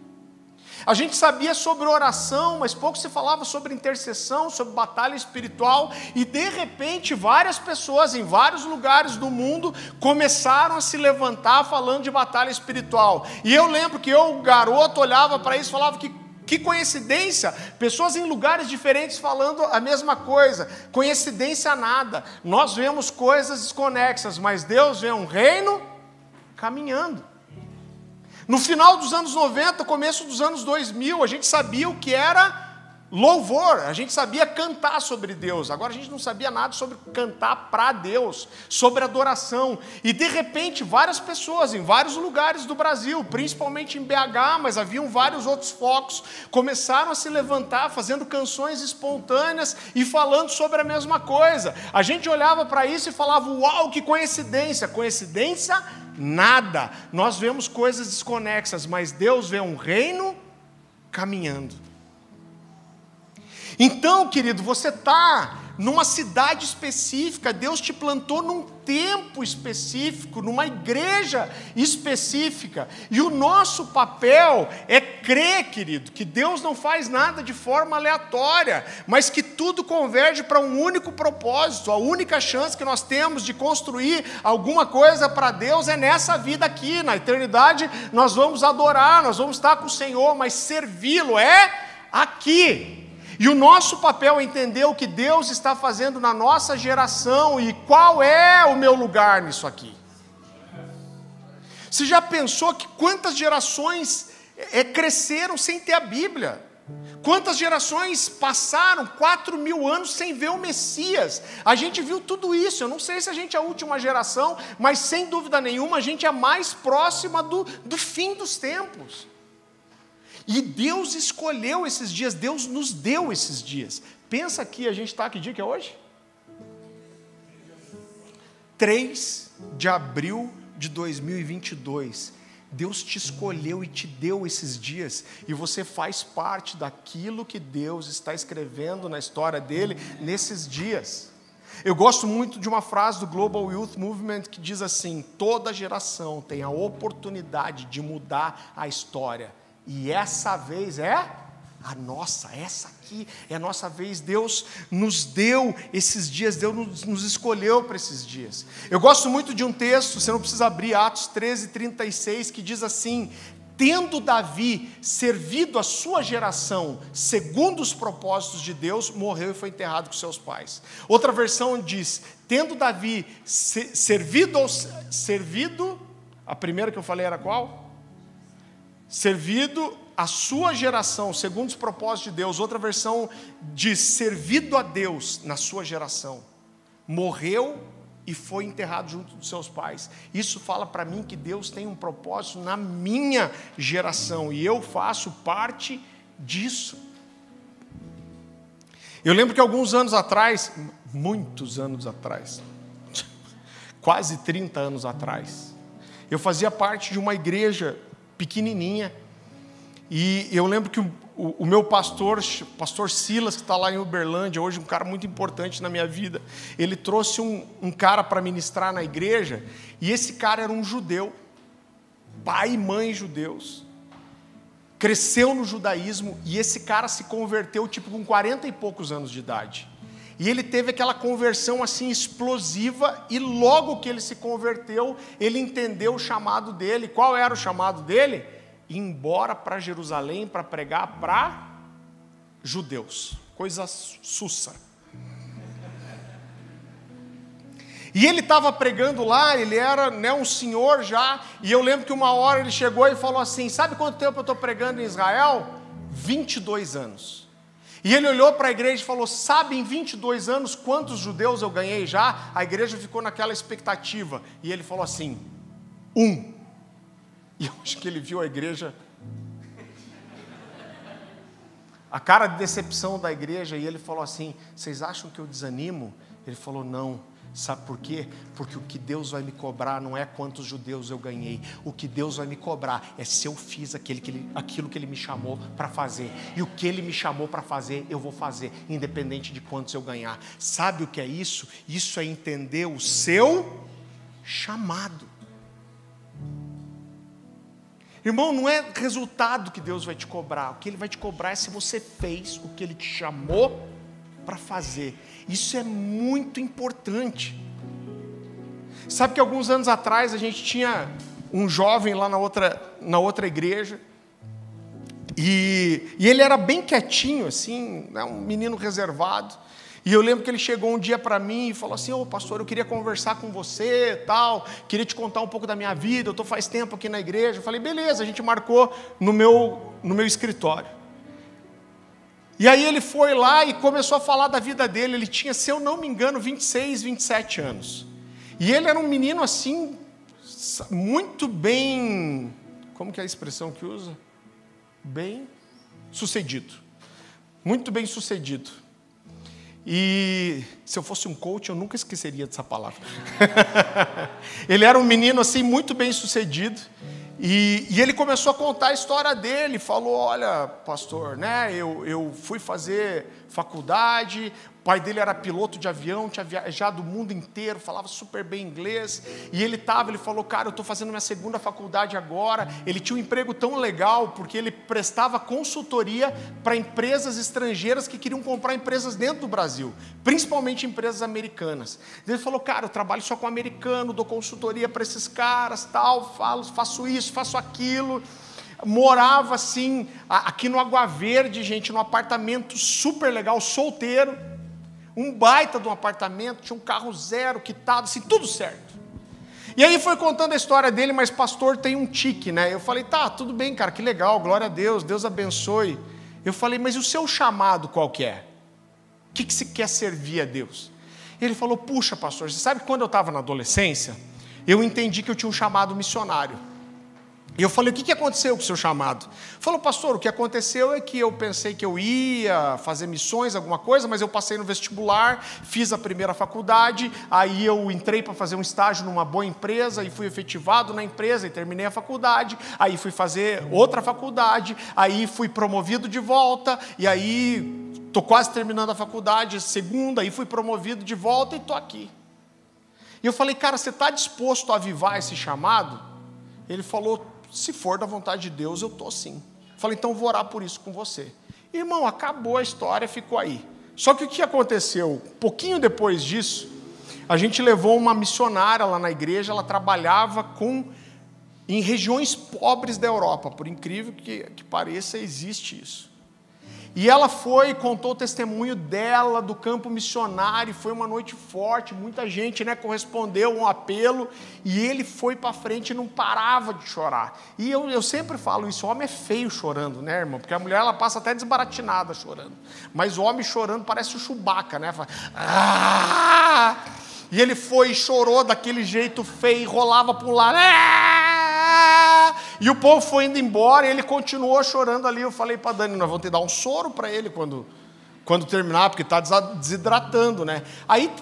A gente sabia sobre oração, mas pouco se falava sobre intercessão, sobre batalha espiritual, e de repente várias pessoas em vários lugares do mundo começaram a se levantar falando de batalha espiritual. E eu lembro que eu, garoto, olhava para isso e falava que que coincidência! Pessoas em lugares diferentes falando a mesma coisa. Coincidência nada. Nós vemos coisas desconexas, mas Deus vê um reino caminhando. No final dos anos 90, começo dos anos 2000, a gente sabia o que era louvor, a gente sabia cantar sobre Deus, agora a gente não sabia nada sobre cantar para Deus, sobre adoração. E de repente, várias pessoas em vários lugares do Brasil, principalmente em BH, mas haviam vários outros focos, começaram a se levantar fazendo canções espontâneas e falando sobre a mesma coisa. A gente olhava para isso e falava: "Uau, que coincidência!" Coincidência nada. Nós vemos coisas desconexas, mas Deus vê um reino caminhando. Então, querido, você está numa cidade específica, Deus te plantou num tempo específico, numa igreja específica, e o nosso papel é crer, querido, que Deus não faz nada de forma aleatória, mas que tudo converge para um único propósito. A única chance que nós temos de construir alguma coisa para Deus é nessa vida aqui, na eternidade nós vamos adorar, nós vamos estar com o Senhor, mas servi-lo é aqui. E o nosso papel é entender o que Deus está fazendo na nossa geração e qual é o meu lugar nisso aqui. Você já pensou que quantas gerações é, cresceram sem ter a Bíblia? Quantas gerações passaram quatro mil anos sem ver o Messias? A gente viu tudo isso. Eu não sei se a gente é a última geração, mas sem dúvida nenhuma a gente é mais próxima do, do fim dos tempos. E Deus escolheu esses dias, Deus nos deu esses dias. Pensa aqui, a gente está, que dia que é hoje? 3 de abril de 2022. Deus te escolheu e te deu esses dias, e você faz parte daquilo que Deus está escrevendo na história dele nesses dias. Eu gosto muito de uma frase do Global Youth Movement que diz assim: toda geração tem a oportunidade de mudar a história, e essa vez é a nossa, essa aqui é a nossa vez. Deus nos deu esses dias, Deus nos, nos escolheu para esses dias. Eu gosto muito de um texto, você não precisa abrir, Atos 13, 36, que diz assim: Tendo Davi servido a sua geração segundo os propósitos de Deus, morreu e foi enterrado com seus pais. Outra versão diz: Tendo Davi servido, servido, a primeira que eu falei era qual? Servido a sua geração, segundo os propósitos de Deus, outra versão diz servido a Deus na sua geração, morreu e foi enterrado junto dos seus pais. Isso fala para mim que Deus tem um propósito na minha geração e eu faço parte disso. Eu lembro que alguns anos atrás, muitos anos atrás, quase 30 anos atrás, eu fazia parte de uma igreja pequenininha e eu lembro que o, o, o meu pastor, pastor Silas, que está lá em Uberlândia, hoje um cara muito importante na minha vida, ele trouxe um, um cara para ministrar na igreja, e esse cara era um judeu, pai e mãe judeus, cresceu no judaísmo, e esse cara se converteu tipo com 40 e poucos anos de idade. E ele teve aquela conversão assim explosiva, e logo que ele se converteu, ele entendeu o chamado dele. Qual era o chamado dele? ir embora para Jerusalém para pregar para judeus. Coisa sussa. E ele estava pregando lá, ele era né, um senhor já, e eu lembro que uma hora ele chegou e falou assim: Sabe quanto tempo eu estou pregando em Israel? 22 anos. E ele olhou para a igreja e falou: Sabe em 22 anos quantos judeus eu ganhei já? A igreja ficou naquela expectativa. E ele falou assim: Um. E eu acho que ele viu a igreja. A cara de decepção da igreja, e ele falou assim: Vocês acham que eu desanimo? Ele falou: Não. Sabe por quê? Porque o que Deus vai me cobrar não é quantos judeus eu ganhei. O que Deus vai me cobrar é se eu fiz aquele que ele, aquilo que Ele me chamou para fazer. E o que Ele me chamou para fazer, eu vou fazer, independente de quantos eu ganhar. Sabe o que é isso? Isso é entender o seu chamado. Irmão, não é resultado que Deus vai te cobrar. O que Ele vai te cobrar é se você fez o que Ele te chamou para fazer. Isso é muito importante. Sabe que alguns anos atrás a gente tinha um jovem lá na outra, na outra igreja. E, e ele era bem quietinho, assim, né, um menino reservado. E eu lembro que ele chegou um dia para mim e falou assim: Ô oh, pastor, eu queria conversar com você, tal, queria te contar um pouco da minha vida. Eu estou faz tempo aqui na igreja. Eu falei: beleza, a gente marcou no meu, no meu escritório. E aí ele foi lá e começou a falar da vida dele. Ele tinha, se eu não me engano, 26, 27 anos. E ele era um menino assim, muito bem. Como que é a expressão que usa? Bem sucedido. Muito bem sucedido. E se eu fosse um coach, eu nunca esqueceria dessa palavra. ele era um menino assim muito bem sucedido. E, e, ele começou a contar a história dele. Falou: Olha, pastor, né? Eu, eu fui fazer faculdade, pai dele era piloto de avião, tinha viajado o mundo inteiro, falava super bem inglês. E ele estava, ele falou: Cara, eu estou fazendo minha segunda faculdade agora. Ele tinha um emprego tão legal, porque ele prestava consultoria para empresas estrangeiras que queriam comprar empresas dentro do Brasil, principalmente empresas americanas. Ele falou: Cara, eu trabalho só com americano, dou consultoria para esses caras, tal, falo, faço isso, faço aquilo. Morava assim, aqui no Água Verde, gente, num apartamento super legal, solteiro, um baita de um apartamento, tinha um carro zero, quitado, assim, tudo certo. E aí foi contando a história dele, mas pastor tem um tique, né? Eu falei, tá, tudo bem, cara, que legal, glória a Deus, Deus abençoe. Eu falei, mas o seu chamado qual que é? O que, que você quer servir a Deus? Ele falou, puxa, pastor, você sabe que quando eu estava na adolescência, eu entendi que eu tinha um chamado missionário. E eu falei, o que, que aconteceu com o seu chamado? Falou, pastor, o que aconteceu é que eu pensei que eu ia fazer missões, alguma coisa, mas eu passei no vestibular, fiz a primeira faculdade, aí eu entrei para fazer um estágio numa boa empresa e fui efetivado na empresa e terminei a faculdade, aí fui fazer outra faculdade, aí fui promovido de volta, e aí estou quase terminando a faculdade, segunda, aí fui promovido de volta e estou aqui. E eu falei, cara, você está disposto a avivar esse chamado? Ele falou, se for da vontade de Deus, eu estou sim. Falei, então vou orar por isso com você. Irmão, acabou a história, ficou aí. Só que o que aconteceu? Pouquinho depois disso, a gente levou uma missionária lá na igreja, ela trabalhava com em regiões pobres da Europa, por incrível que, que pareça, existe isso. E ela foi, contou o testemunho dela do campo missionário, foi uma noite forte, muita gente né, correspondeu um apelo, e ele foi para frente e não parava de chorar. E eu, eu sempre falo isso: o homem é feio chorando, né, irmão? Porque a mulher ela passa até desbaratinada chorando. Mas o homem chorando parece o Chewbacca, né? Fala, ah! E ele foi e chorou daquele jeito feio, rolava para um lado. E o povo foi indo embora e ele continuou chorando ali. Eu falei para Dani, nós vamos ter que dar um soro para ele quando, quando terminar, porque está desidratando, né? Aí,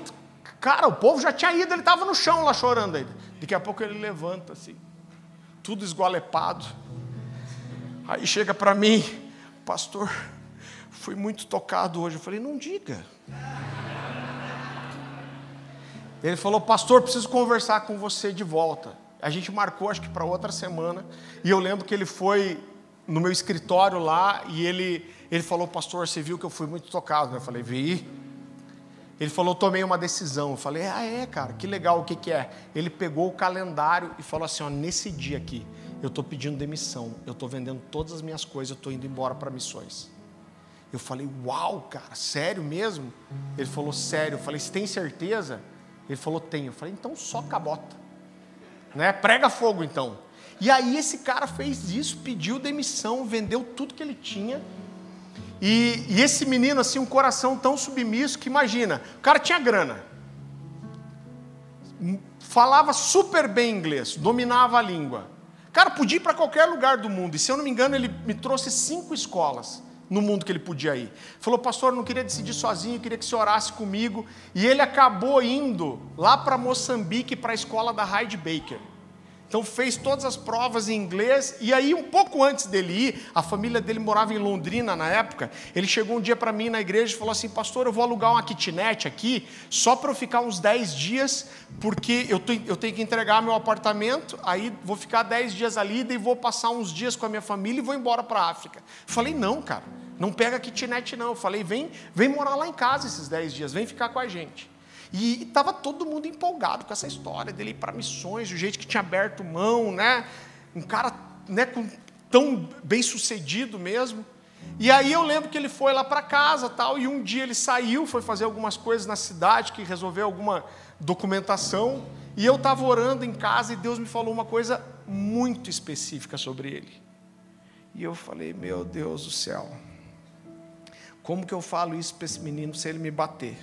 cara, o povo já tinha ido, ele estava no chão lá chorando ainda. Daqui a pouco ele levanta assim, tudo esgualepado. Aí chega para mim, pastor, fui muito tocado hoje. Eu falei, não diga. Ele falou, pastor, preciso conversar com você de volta. A gente marcou, acho que para outra semana, e eu lembro que ele foi no meu escritório lá e ele, ele falou, pastor, você viu que eu fui muito tocado? Eu falei, vi. Ele falou, tomei uma decisão. Eu falei, ah, é, cara, que legal, o que, que é? Ele pegou o calendário e falou assim: ó, nesse dia aqui, eu estou pedindo demissão, eu estou vendendo todas as minhas coisas, eu estou indo embora para missões. Eu falei, uau, cara, sério mesmo? Ele falou, sério. Eu falei, você tem certeza? Ele falou, tenho. Eu falei, então soca a bota né? Prega fogo então. E aí esse cara fez isso, pediu demissão, vendeu tudo que ele tinha. E, e, esse menino, assim, um coração tão submisso que imagina, o cara tinha grana, falava super bem inglês, dominava a língua. Cara, podia ir para qualquer lugar do mundo. E se eu não me engano, ele me trouxe cinco escolas no mundo que ele podia ir. Falou, pastor, eu não queria decidir sozinho, queria que você orasse comigo. E ele acabou indo lá para Moçambique, para a escola da Hyde Baker. Então fez todas as provas em inglês e aí um pouco antes dele ir, a família dele morava em Londrina na época. Ele chegou um dia para mim na igreja e falou assim: "Pastor, eu vou alugar uma kitnet aqui só para eu ficar uns 10 dias, porque eu, eu tenho que entregar meu apartamento, aí vou ficar 10 dias ali e vou passar uns dias com a minha família e vou embora para a África". Eu falei: "Não, cara, não pega kitnet não". Eu falei: "Vem, vem morar lá em casa esses 10 dias, vem ficar com a gente". E estava todo mundo empolgado com essa história dele ir para missões, o jeito que tinha aberto mão, né? Um cara né, com, tão bem sucedido mesmo. E aí eu lembro que ele foi lá para casa tal, e um dia ele saiu, foi fazer algumas coisas na cidade, que resolveu alguma documentação, e eu estava orando em casa e Deus me falou uma coisa muito específica sobre ele. E eu falei, meu Deus do céu, como que eu falo isso para esse menino se ele me bater?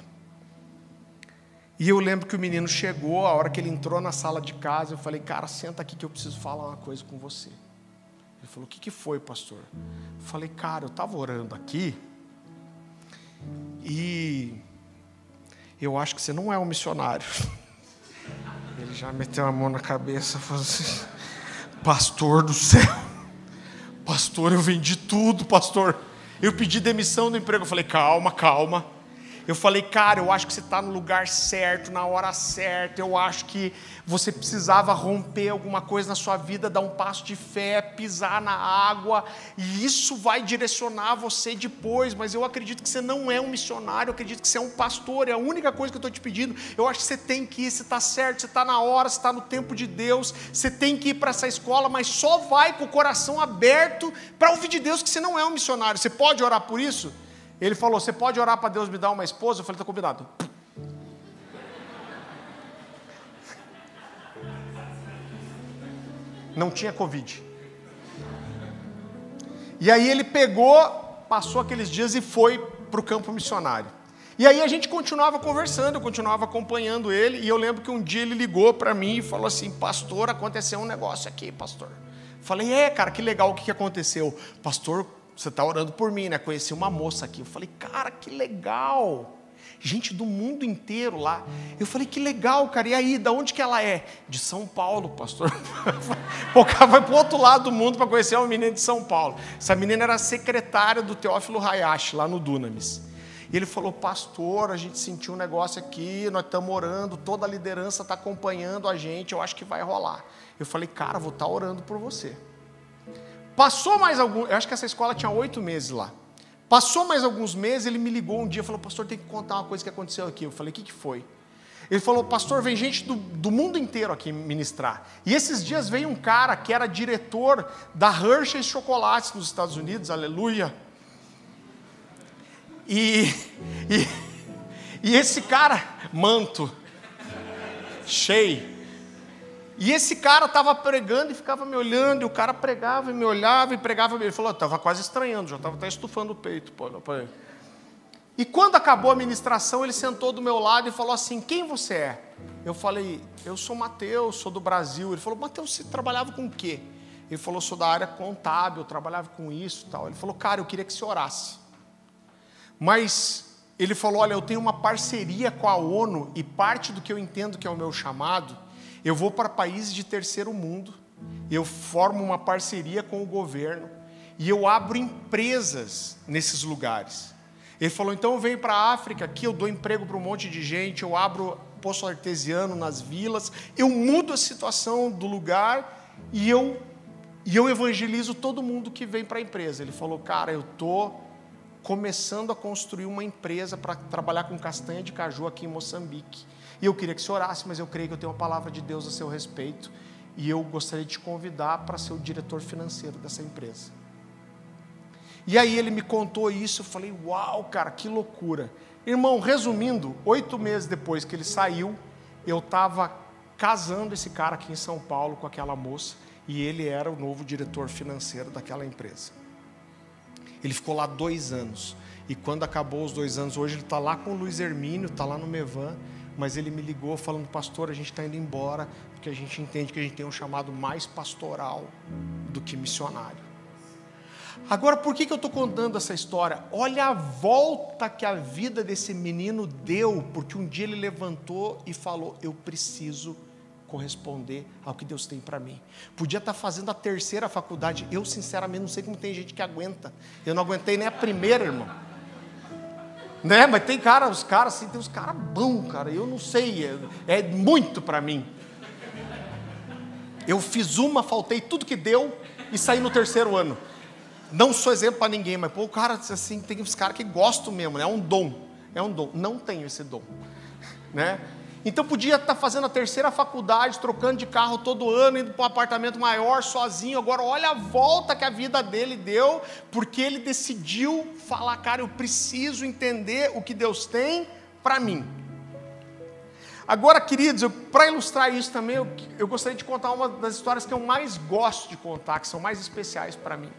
E eu lembro que o menino chegou, a hora que ele entrou na sala de casa, eu falei, cara, senta aqui que eu preciso falar uma coisa com você. Ele falou, o que, que foi, pastor? Eu falei, cara, eu estava orando aqui e eu acho que você não é um missionário. Ele já meteu a mão na cabeça e falou assim, pastor do céu, pastor, eu vendi tudo, pastor. Eu pedi demissão do emprego. Eu falei, calma, calma. Eu falei, cara, eu acho que você está no lugar certo, na hora certa. Eu acho que você precisava romper alguma coisa na sua vida, dar um passo de fé, pisar na água, e isso vai direcionar você depois. Mas eu acredito que você não é um missionário, eu acredito que você é um pastor, é a única coisa que eu estou te pedindo. Eu acho que você tem que ir, você está certo, você está na hora, você está no tempo de Deus, você tem que ir para essa escola, mas só vai com o coração aberto para ouvir de Deus que você não é um missionário. Você pode orar por isso? Ele falou: Você pode orar para Deus me dar uma esposa? Eu falei: Está combinado. Não tinha Covid. E aí ele pegou, passou aqueles dias e foi para o campo missionário. E aí a gente continuava conversando, eu continuava acompanhando ele, e eu lembro que um dia ele ligou para mim e falou assim: Pastor, aconteceu um negócio aqui, pastor. Falei: É, cara, que legal, o que aconteceu? Pastor, você está orando por mim, né? Conheci uma moça aqui. Eu falei, cara, que legal. Gente do mundo inteiro lá. Eu falei, que legal, cara. E aí, da onde que ela é? De São Paulo, pastor. o cara vai para o outro lado do mundo para conhecer uma menina de São Paulo. Essa menina era secretária do Teófilo Hayashi, lá no Dunamis. E ele falou, pastor, a gente sentiu um negócio aqui, nós estamos orando, toda a liderança está acompanhando a gente, eu acho que vai rolar. Eu falei, cara, vou estar tá orando por você. Passou mais algum, eu acho que essa escola tinha oito meses lá. Passou mais alguns meses, ele me ligou um dia e falou, pastor, tem que contar uma coisa que aconteceu aqui. Eu falei, o que, que foi? Ele falou, pastor, vem gente do, do, mundo inteiro aqui ministrar. E esses dias veio um cara que era diretor da Hershey's Chocolates nos Estados Unidos, aleluia. E, e, e esse cara, manto, cheio, e esse cara estava pregando e ficava me olhando, e o cara pregava e me olhava e pregava. Ele falou, estava quase estranhando, já estava até estufando o peito. Pô, e quando acabou a ministração, ele sentou do meu lado e falou assim: Quem você é? Eu falei: Eu sou Mateus, sou do Brasil. Ele falou: Mateus, você trabalhava com o quê? Ele falou: Sou da área contábil, eu trabalhava com isso tal. Ele falou: Cara, eu queria que você orasse. Mas ele falou: Olha, eu tenho uma parceria com a ONU e parte do que eu entendo que é o meu chamado eu vou para países de terceiro mundo, eu formo uma parceria com o governo e eu abro empresas nesses lugares. Ele falou: então eu venho para a África, aqui eu dou emprego para um monte de gente, eu abro poço artesiano nas vilas, eu mudo a situação do lugar e eu, e eu evangelizo todo mundo que vem para a empresa. Ele falou: cara, eu estou começando a construir uma empresa para trabalhar com castanha de caju aqui em Moçambique. E eu queria que você orasse, mas eu creio que eu tenho uma palavra de Deus a seu respeito. E eu gostaria de te convidar para ser o diretor financeiro dessa empresa. E aí ele me contou isso, eu falei, uau, cara, que loucura. Irmão, resumindo, oito meses depois que ele saiu, eu estava casando esse cara aqui em São Paulo com aquela moça, e ele era o novo diretor financeiro daquela empresa. Ele ficou lá dois anos. E quando acabou os dois anos, hoje ele está lá com o Luiz Hermínio, está lá no Mevan, mas ele me ligou falando, pastor, a gente está indo embora, porque a gente entende que a gente tem um chamado mais pastoral do que missionário. Agora, por que, que eu estou contando essa história? Olha a volta que a vida desse menino deu, porque um dia ele levantou e falou: Eu preciso corresponder ao que Deus tem para mim. Podia estar tá fazendo a terceira faculdade, eu sinceramente não sei como tem gente que aguenta. Eu não aguentei nem a primeira, irmão. Né? Mas tem cara, os caras assim, tem uns caras bons, cara. Eu não sei, é, é muito para mim. Eu fiz uma, faltei tudo que deu e saí no terceiro ano. Não sou exemplo para ninguém, mas pô, o cara assim, tem uns caras que gostam mesmo, né? É um dom. É um dom. Não tenho esse dom, né? Então podia estar fazendo a terceira faculdade, trocando de carro todo ano, indo para um apartamento maior, sozinho. Agora, olha a volta que a vida dele deu, porque ele decidiu falar, cara, eu preciso entender o que Deus tem para mim. Agora, queridos, para ilustrar isso também, eu, eu gostaria de contar uma das histórias que eu mais gosto de contar, que são mais especiais para mim.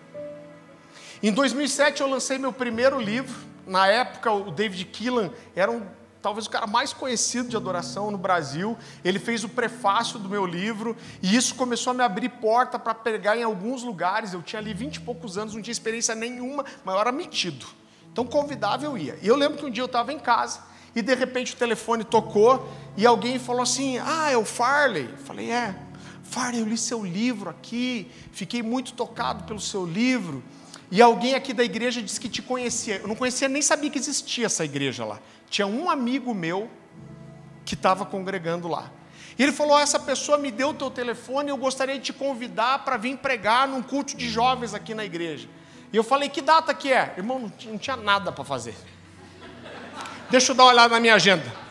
Em 2007 eu lancei meu primeiro livro. Na época, o David Keelan era um talvez o cara mais conhecido de adoração no Brasil. Ele fez o prefácio do meu livro e isso começou a me abrir porta para pegar em alguns lugares. Eu tinha ali vinte e poucos anos, não tinha experiência nenhuma, mas eu era metido. Então convidava eu ia. E eu lembro que um dia eu estava em casa e de repente o telefone tocou e alguém falou assim: Ah, é o Farley. Eu falei: É, Farley, eu li seu livro aqui, fiquei muito tocado pelo seu livro. E alguém aqui da igreja disse que te conhecia. Eu não conhecia, nem sabia que existia essa igreja lá. Tinha um amigo meu que estava congregando lá. E ele falou: essa pessoa me deu o teu telefone, eu gostaria de te convidar para vir pregar num culto de jovens aqui na igreja. E eu falei: que data que é? Irmão, não tinha, não tinha nada para fazer. Deixa eu dar uma olhada na minha agenda.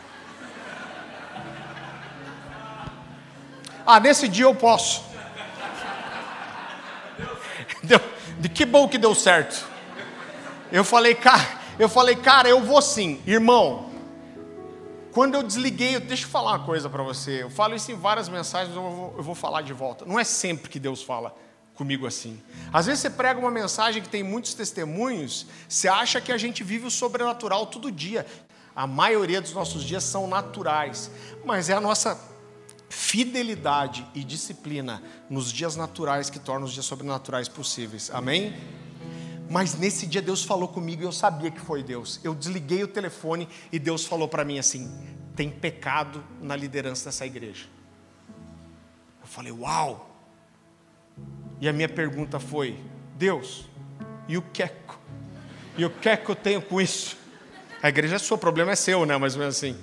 Ah, nesse dia eu posso. Deu, de que bom que deu certo. Eu falei, cara, eu falei, cara, eu vou sim, irmão. Quando eu desliguei, deixa eu falar uma coisa para você. Eu falo isso em várias mensagens, eu vou, eu vou falar de volta. Não é sempre que Deus fala comigo assim. Às vezes você prega uma mensagem que tem muitos testemunhos, você acha que a gente vive o sobrenatural todo dia. A maioria dos nossos dias são naturais, mas é a nossa fidelidade e disciplina nos dias naturais que tornam os dias sobrenaturais possíveis. Amém? Mas nesse dia Deus falou comigo e eu sabia que foi Deus. Eu desliguei o telefone e Deus falou para mim assim: tem pecado na liderança dessa igreja. Eu falei: uau! E a minha pergunta foi: Deus, e o que é, e o que é que eu tenho com isso? A igreja é sua, o problema é seu, né? Mais ou menos assim.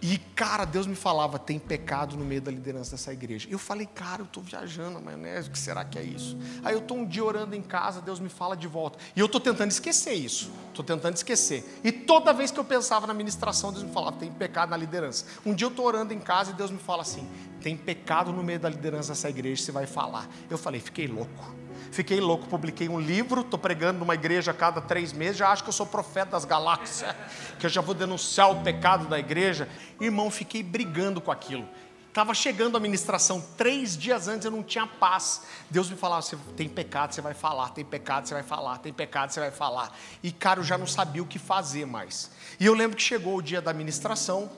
E, cara, Deus me falava: tem pecado no meio da liderança dessa igreja. Eu falei, cara, eu estou viajando, maionese, o que será que é isso? Aí eu estou um dia orando em casa, Deus me fala de volta. E eu estou tentando esquecer isso. Estou tentando esquecer. E toda vez que eu pensava na ministração, Deus me falava: tem pecado na liderança. Um dia eu estou orando em casa e Deus me fala assim: tem pecado no meio da liderança dessa igreja, você vai falar. Eu falei, fiquei louco. Fiquei louco, publiquei um livro, estou pregando numa igreja a cada três meses, já acho que eu sou profeta das galáxias, que eu já vou denunciar o pecado da igreja. Irmão, fiquei brigando com aquilo. Estava chegando a ministração, três dias antes eu não tinha paz. Deus me falava: você tem pecado, você vai falar, tem pecado, você vai falar, tem pecado, você vai falar. E cara, eu já não sabia o que fazer mais. E eu lembro que chegou o dia da ministração,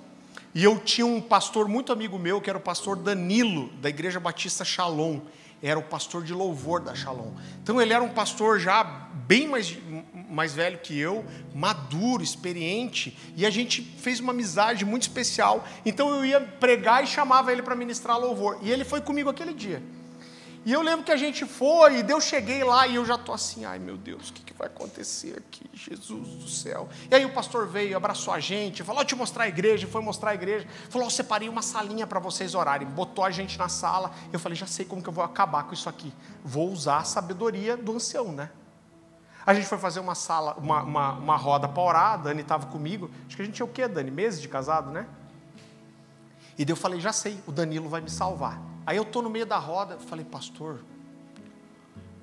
e eu tinha um pastor muito amigo meu, que era o pastor Danilo, da Igreja Batista Shalom era o pastor de louvor da Shalom. Então ele era um pastor já bem mais, mais velho que eu, maduro, experiente, e a gente fez uma amizade muito especial. Então eu ia pregar e chamava ele para ministrar louvor. E ele foi comigo aquele dia. E eu lembro que a gente foi, e eu cheguei lá e eu já estou assim, ai meu Deus, o que, que vai acontecer aqui, Jesus do céu. E aí o pastor veio, abraçou a gente, falou, te mostrar a igreja, foi mostrar a igreja, falou, eu separei uma salinha para vocês orarem, botou a gente na sala, eu falei, já sei como que eu vou acabar com isso aqui, vou usar a sabedoria do ancião, né? A gente foi fazer uma sala, uma, uma, uma roda para orar, a Dani estava comigo, acho que a gente tinha o quê, Dani? Meses de casado, né? E daí eu falei, já sei, o Danilo vai me salvar. Aí eu estou no meio da roda, falei, pastor,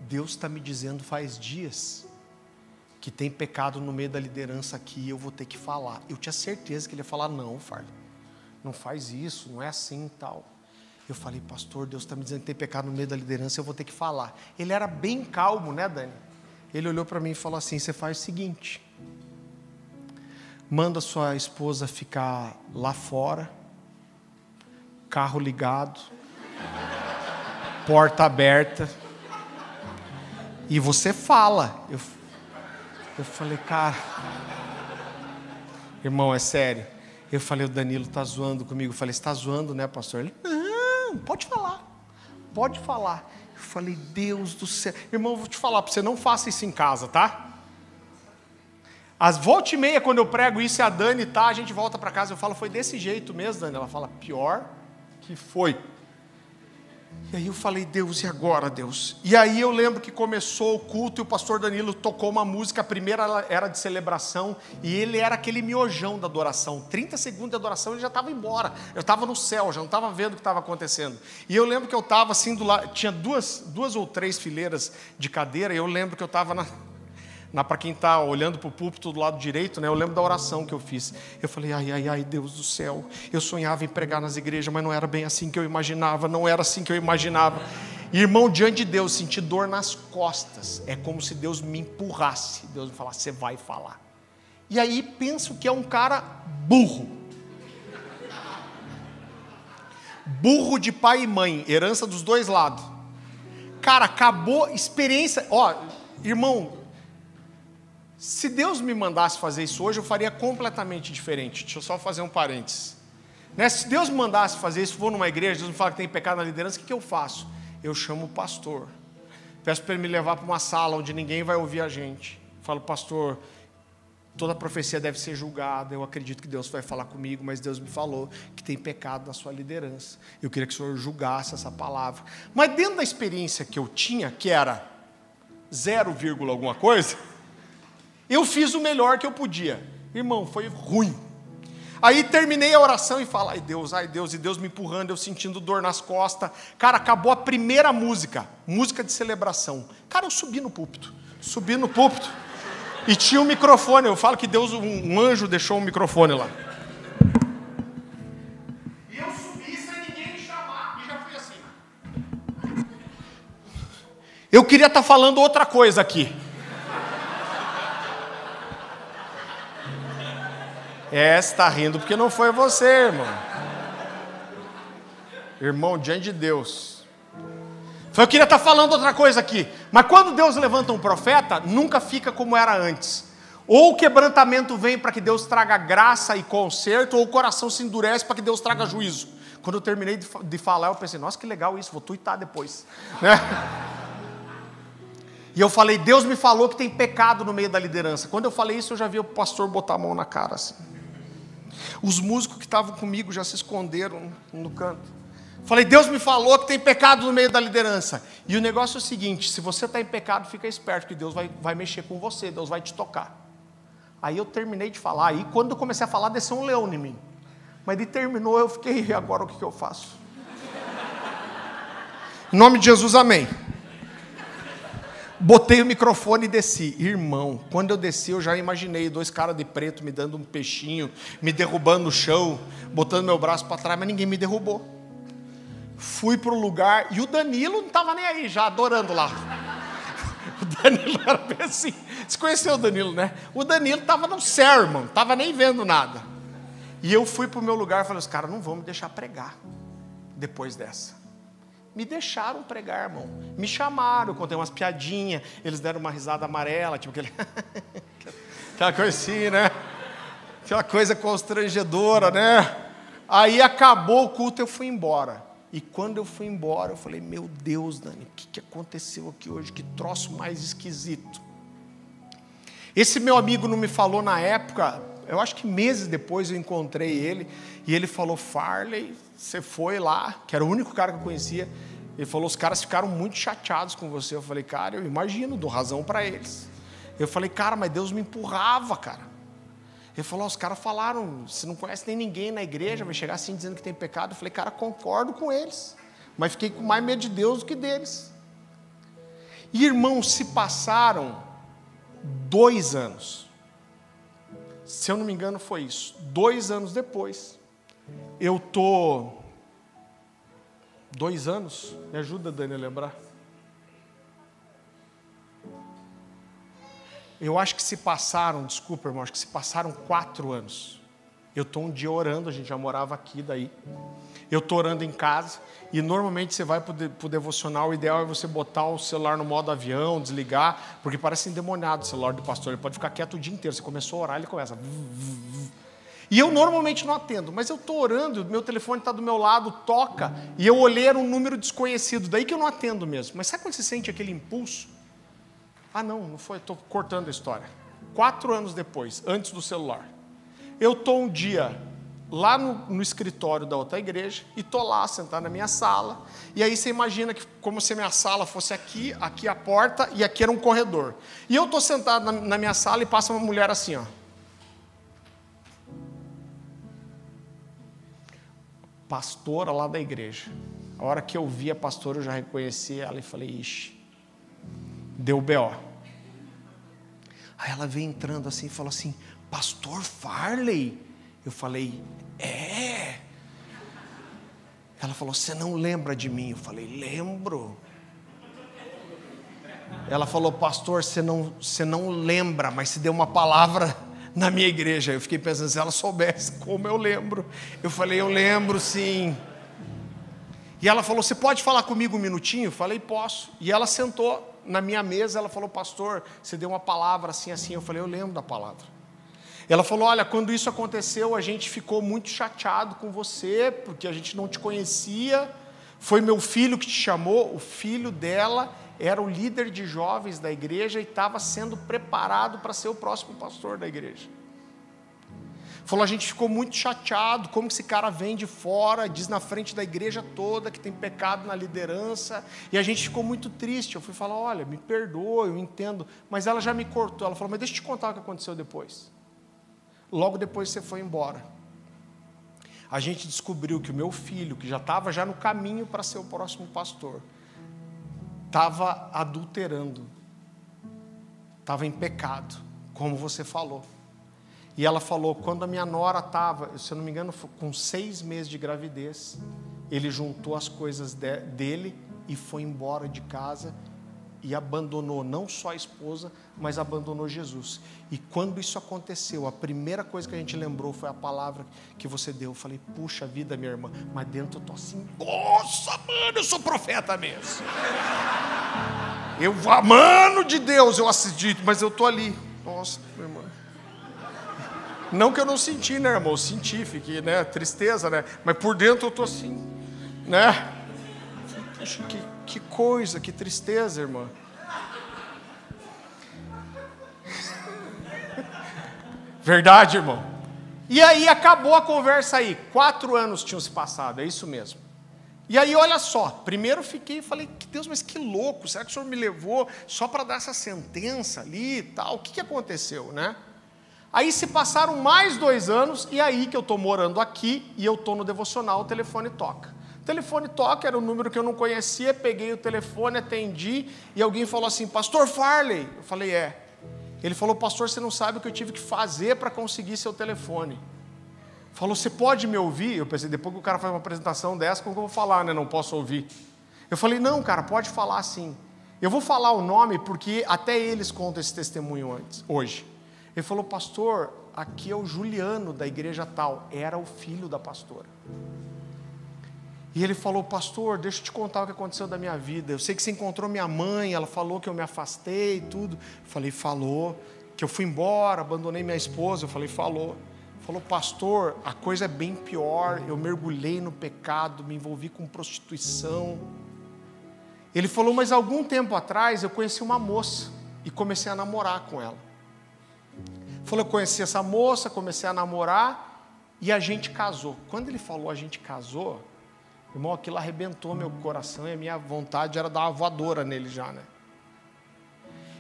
Deus está me dizendo faz dias que tem pecado no meio da liderança aqui eu vou ter que falar. Eu tinha certeza que ele ia falar, não, Farley, não faz isso, não é assim e tal. Eu falei, pastor, Deus está me dizendo que tem pecado no meio da liderança, eu vou ter que falar. Ele era bem calmo, né, Dani? Ele olhou para mim e falou assim: você faz o seguinte, manda sua esposa ficar lá fora, carro ligado, porta aberta. E você fala. Eu, eu falei, cara, irmão, é sério. Eu falei, o Danilo está zoando comigo. Eu falei, está zoando, né, pastor? Ele, não, pode falar, pode falar. Eu falei, Deus do céu. Irmão, vou te falar para você, não faça isso em casa, tá? Às volta e meia, quando eu prego isso e a Dani tá, a gente volta para casa, eu falo, foi desse jeito mesmo, Dani? Ela fala, pior que foi. E aí eu falei, Deus, e agora, Deus? E aí eu lembro que começou o culto e o pastor Danilo tocou uma música, a primeira era de celebração, e ele era aquele miojão da adoração. 30 segundos de adoração ele já estava embora. Eu estava no céu, já não estava vendo o que estava acontecendo. E eu lembro que eu estava assim do lado, tinha duas, duas ou três fileiras de cadeira, e eu lembro que eu estava na, para quem está olhando para o púlpito do lado direito, né, eu lembro da oração que eu fiz. Eu falei, ai, ai, ai, Deus do céu, eu sonhava em pregar nas igrejas, mas não era bem assim que eu imaginava, não era assim que eu imaginava. Irmão, diante de Deus, senti dor nas costas. É como se Deus me empurrasse. Deus me falasse, você vai falar. E aí penso que é um cara burro. Burro de pai e mãe, herança dos dois lados. Cara, acabou experiência. Ó, irmão, se Deus me mandasse fazer isso hoje, eu faria completamente diferente. Deixa eu só fazer um parênteses. Né? Se Deus me mandasse fazer isso, vou numa igreja, Deus me fala que tem pecado na liderança, o que, que eu faço? Eu chamo o pastor. Peço para ele me levar para uma sala onde ninguém vai ouvir a gente. Falo, pastor, toda profecia deve ser julgada. Eu acredito que Deus vai falar comigo, mas Deus me falou que tem pecado na sua liderança. Eu queria que o senhor julgasse essa palavra. Mas dentro da experiência que eu tinha, que era 0, alguma coisa, eu fiz o melhor que eu podia. Irmão, foi ruim. Aí terminei a oração e falo, ai Deus, ai Deus, e Deus me empurrando, eu sentindo dor nas costas. Cara, acabou a primeira música, música de celebração. Cara, eu subi no púlpito, subi no púlpito e tinha um microfone. Eu falo que Deus, um anjo deixou um microfone lá. E eu subi sem ninguém me chamar, e já fui assim. Eu queria estar tá falando outra coisa aqui. É, está rindo porque não foi você, irmão. Irmão, diante de Deus. Eu queria estar falando outra coisa aqui. Mas quando Deus levanta um profeta, nunca fica como era antes. Ou o quebrantamento vem para que Deus traga graça e conserto, ou o coração se endurece para que Deus traga juízo. Quando eu terminei de falar, eu pensei, nossa, que legal isso, vou tuitar depois. Né? E eu falei, Deus me falou que tem pecado no meio da liderança. Quando eu falei isso, eu já vi o pastor botar a mão na cara assim. Os músicos que estavam comigo já se esconderam no canto. Falei, Deus me falou que tem pecado no meio da liderança. E o negócio é o seguinte: se você está em pecado, fica esperto, que Deus vai, vai mexer com você, Deus vai te tocar. Aí eu terminei de falar, aí quando eu comecei a falar, desceu um leão em mim. Mas ele terminou, eu fiquei, e agora o que, que eu faço? Em nome de Jesus, amém. Botei o microfone e desci. Irmão, quando eu desci, eu já imaginei dois caras de preto me dando um peixinho, me derrubando no chão, botando meu braço para trás, mas ninguém me derrubou. Fui para o lugar e o Danilo não estava nem aí, já adorando lá. O Danilo era bem assim. Você conheceu o Danilo, né? O Danilo estava no céu, irmão, estava nem vendo nada. E eu fui para o meu lugar e falei: os caras não vão me deixar pregar depois dessa me deixaram pregar, irmão. Me chamaram, contei umas piadinhas, eles deram uma risada amarela, tipo aquele. aquela coisa assim, né? Aquela coisa constrangedora, né? Aí acabou o culto, eu fui embora. E quando eu fui embora, eu falei: Meu Deus, Dani, o que, que aconteceu aqui hoje? Que troço mais esquisito. Esse meu amigo não me falou na época, eu acho que meses depois eu encontrei ele, e ele falou: Farley, você foi lá, que era o único cara que eu conhecia. Ele falou: os caras ficaram muito chateados com você. Eu falei: cara, eu imagino, dou razão para eles. Eu falei: cara, mas Deus me empurrava, cara. Ele falou: os caras falaram, você não conhece nem ninguém na igreja, vai chegar assim dizendo que tem pecado. Eu falei: cara, concordo com eles, mas fiquei com mais medo de Deus do que deles. E irmãos, se passaram dois anos. Se eu não me engano, foi isso. Dois anos depois, eu tô dois anos. Me ajuda, Dani, a lembrar. Eu acho que se passaram, desculpa, irmão, acho que se passaram quatro anos. Eu estou um dia orando, a gente já morava aqui daí. Eu estou orando em casa e normalmente você vai para o devocional, o ideal é você botar o celular no modo avião, desligar, porque parece endemoniado o celular do pastor, ele pode ficar quieto o dia inteiro. Você começou a orar, ele começa. E eu normalmente não atendo, mas eu estou orando, meu telefone está do meu lado, toca, e eu olhei era um número desconhecido, daí que eu não atendo mesmo. Mas sabe quando você sente aquele impulso? Ah, não, não foi, estou cortando a história. Quatro anos depois, antes do celular, eu estou um dia lá no, no, escritório da outra igreja e estou lá sentado na minha sala. E aí você imagina que como se a minha sala fosse aqui, aqui a porta e aqui era um corredor. E eu estou sentado na, na minha sala e passa uma mulher assim, ó. Pastora lá da igreja. A hora que eu vi a pastora, eu já reconheci ela e falei: Ixi, deu B.O. Aí ela veio entrando assim e falou assim: Pastor Farley? Eu falei: É. Ela falou: Você não lembra de mim? Eu falei: Lembro. Ela falou: Pastor, você não, você não lembra, mas se deu uma palavra na minha igreja. Eu fiquei pensando, se ela soubesse como eu lembro. Eu falei, eu lembro sim. E ela falou, você pode falar comigo um minutinho? Eu falei, posso. E ela sentou na minha mesa, ela falou, pastor, você deu uma palavra assim, assim. Eu falei, eu lembro da palavra. Ela falou, olha, quando isso aconteceu, a gente ficou muito chateado com você, porque a gente não te conhecia. Foi meu filho que te chamou, o filho dela era o líder de jovens da igreja e estava sendo preparado para ser o próximo pastor da igreja. Falou, a gente ficou muito chateado, como esse cara vem de fora, diz na frente da igreja toda que tem pecado na liderança, e a gente ficou muito triste. Eu fui falar, olha, me perdoa, eu entendo, mas ela já me cortou. Ela falou, mas deixa eu te contar o que aconteceu depois. Logo depois você foi embora. A gente descobriu que o meu filho, que já estava já no caminho para ser o próximo pastor, estava adulterando, estava em pecado, como você falou. E ela falou: quando a minha nora estava, se eu não me engano, com seis meses de gravidez, ele juntou as coisas de, dele e foi embora de casa e abandonou não só a esposa, mas abandonou Jesus. E quando isso aconteceu, a primeira coisa que a gente lembrou foi a palavra que você deu. Eu falei, puxa vida, minha irmã, mas dentro eu tô assim, nossa, mano, eu sou profeta mesmo. Eu, mano de Deus, eu assisti, mas eu tô ali. Nossa, minha irmã. Não que eu não senti, né, irmão? Eu senti, fiquei, né? Tristeza, né? Mas por dentro eu tô assim, né? Puxa, que, que coisa, que tristeza, irmã. Verdade, irmão? E aí acabou a conversa aí. Quatro anos tinham se passado, é isso mesmo. E aí, olha só, primeiro fiquei e falei, Deus, mas que louco, será que o senhor me levou só para dar essa sentença ali e tal? O que, que aconteceu, né? Aí se passaram mais dois anos, e aí que eu estou morando aqui e eu estou no devocional, o telefone toca. Telefone toca, era um número que eu não conhecia, peguei o telefone, atendi, e alguém falou assim, Pastor Farley. Eu falei, é. Ele falou, Pastor, você não sabe o que eu tive que fazer para conseguir seu telefone. Falou, você pode me ouvir? Eu pensei, depois que o cara faz uma apresentação dessa, como que eu vou falar, né? Não posso ouvir. Eu falei, não, cara, pode falar sim. Eu vou falar o nome porque até eles contam esse testemunho antes, hoje. Ele falou, pastor, aqui é o Juliano da igreja tal. Era o filho da pastora. E ele falou, pastor, deixa eu te contar o que aconteceu da minha vida. Eu sei que você encontrou minha mãe, ela falou que eu me afastei e tudo. Eu falei, falou. Que eu fui embora, abandonei minha esposa. Eu falei, falou. Falou, pastor, a coisa é bem pior. Eu mergulhei no pecado, me envolvi com prostituição. Ele falou, mas algum tempo atrás eu conheci uma moça e comecei a namorar com ela. Falou, eu conheci essa moça, comecei a namorar e a gente casou. Quando ele falou a gente casou, irmão, aquilo arrebentou meu coração e a minha vontade era dar uma voadora nele já, né?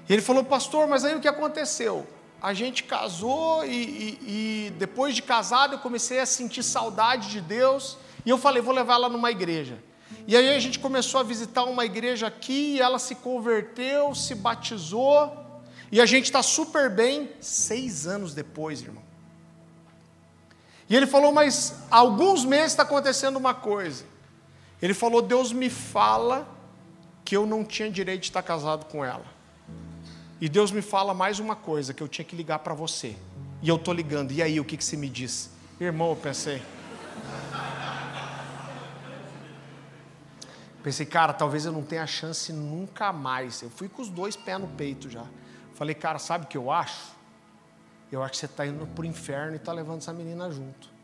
E ele falou, pastor, mas aí o que aconteceu? A gente casou e, e, e depois de casado eu comecei a sentir saudade de Deus e eu falei, vou levar ela numa igreja. E aí a gente começou a visitar uma igreja aqui, e ela se converteu, se batizou. E a gente está super bem seis anos depois, irmão. E ele falou, mas há alguns meses está acontecendo uma coisa. Ele falou, Deus me fala que eu não tinha direito de estar casado com ela. E Deus me fala mais uma coisa, que eu tinha que ligar para você. E eu estou ligando. E aí, o que, que você me diz? Irmão, eu pensei. Pensei, cara, talvez eu não tenha chance nunca mais. Eu fui com os dois pés no peito já. Falei, cara, sabe o que eu acho? Eu acho que você está indo para o inferno e está levando essa menina junto.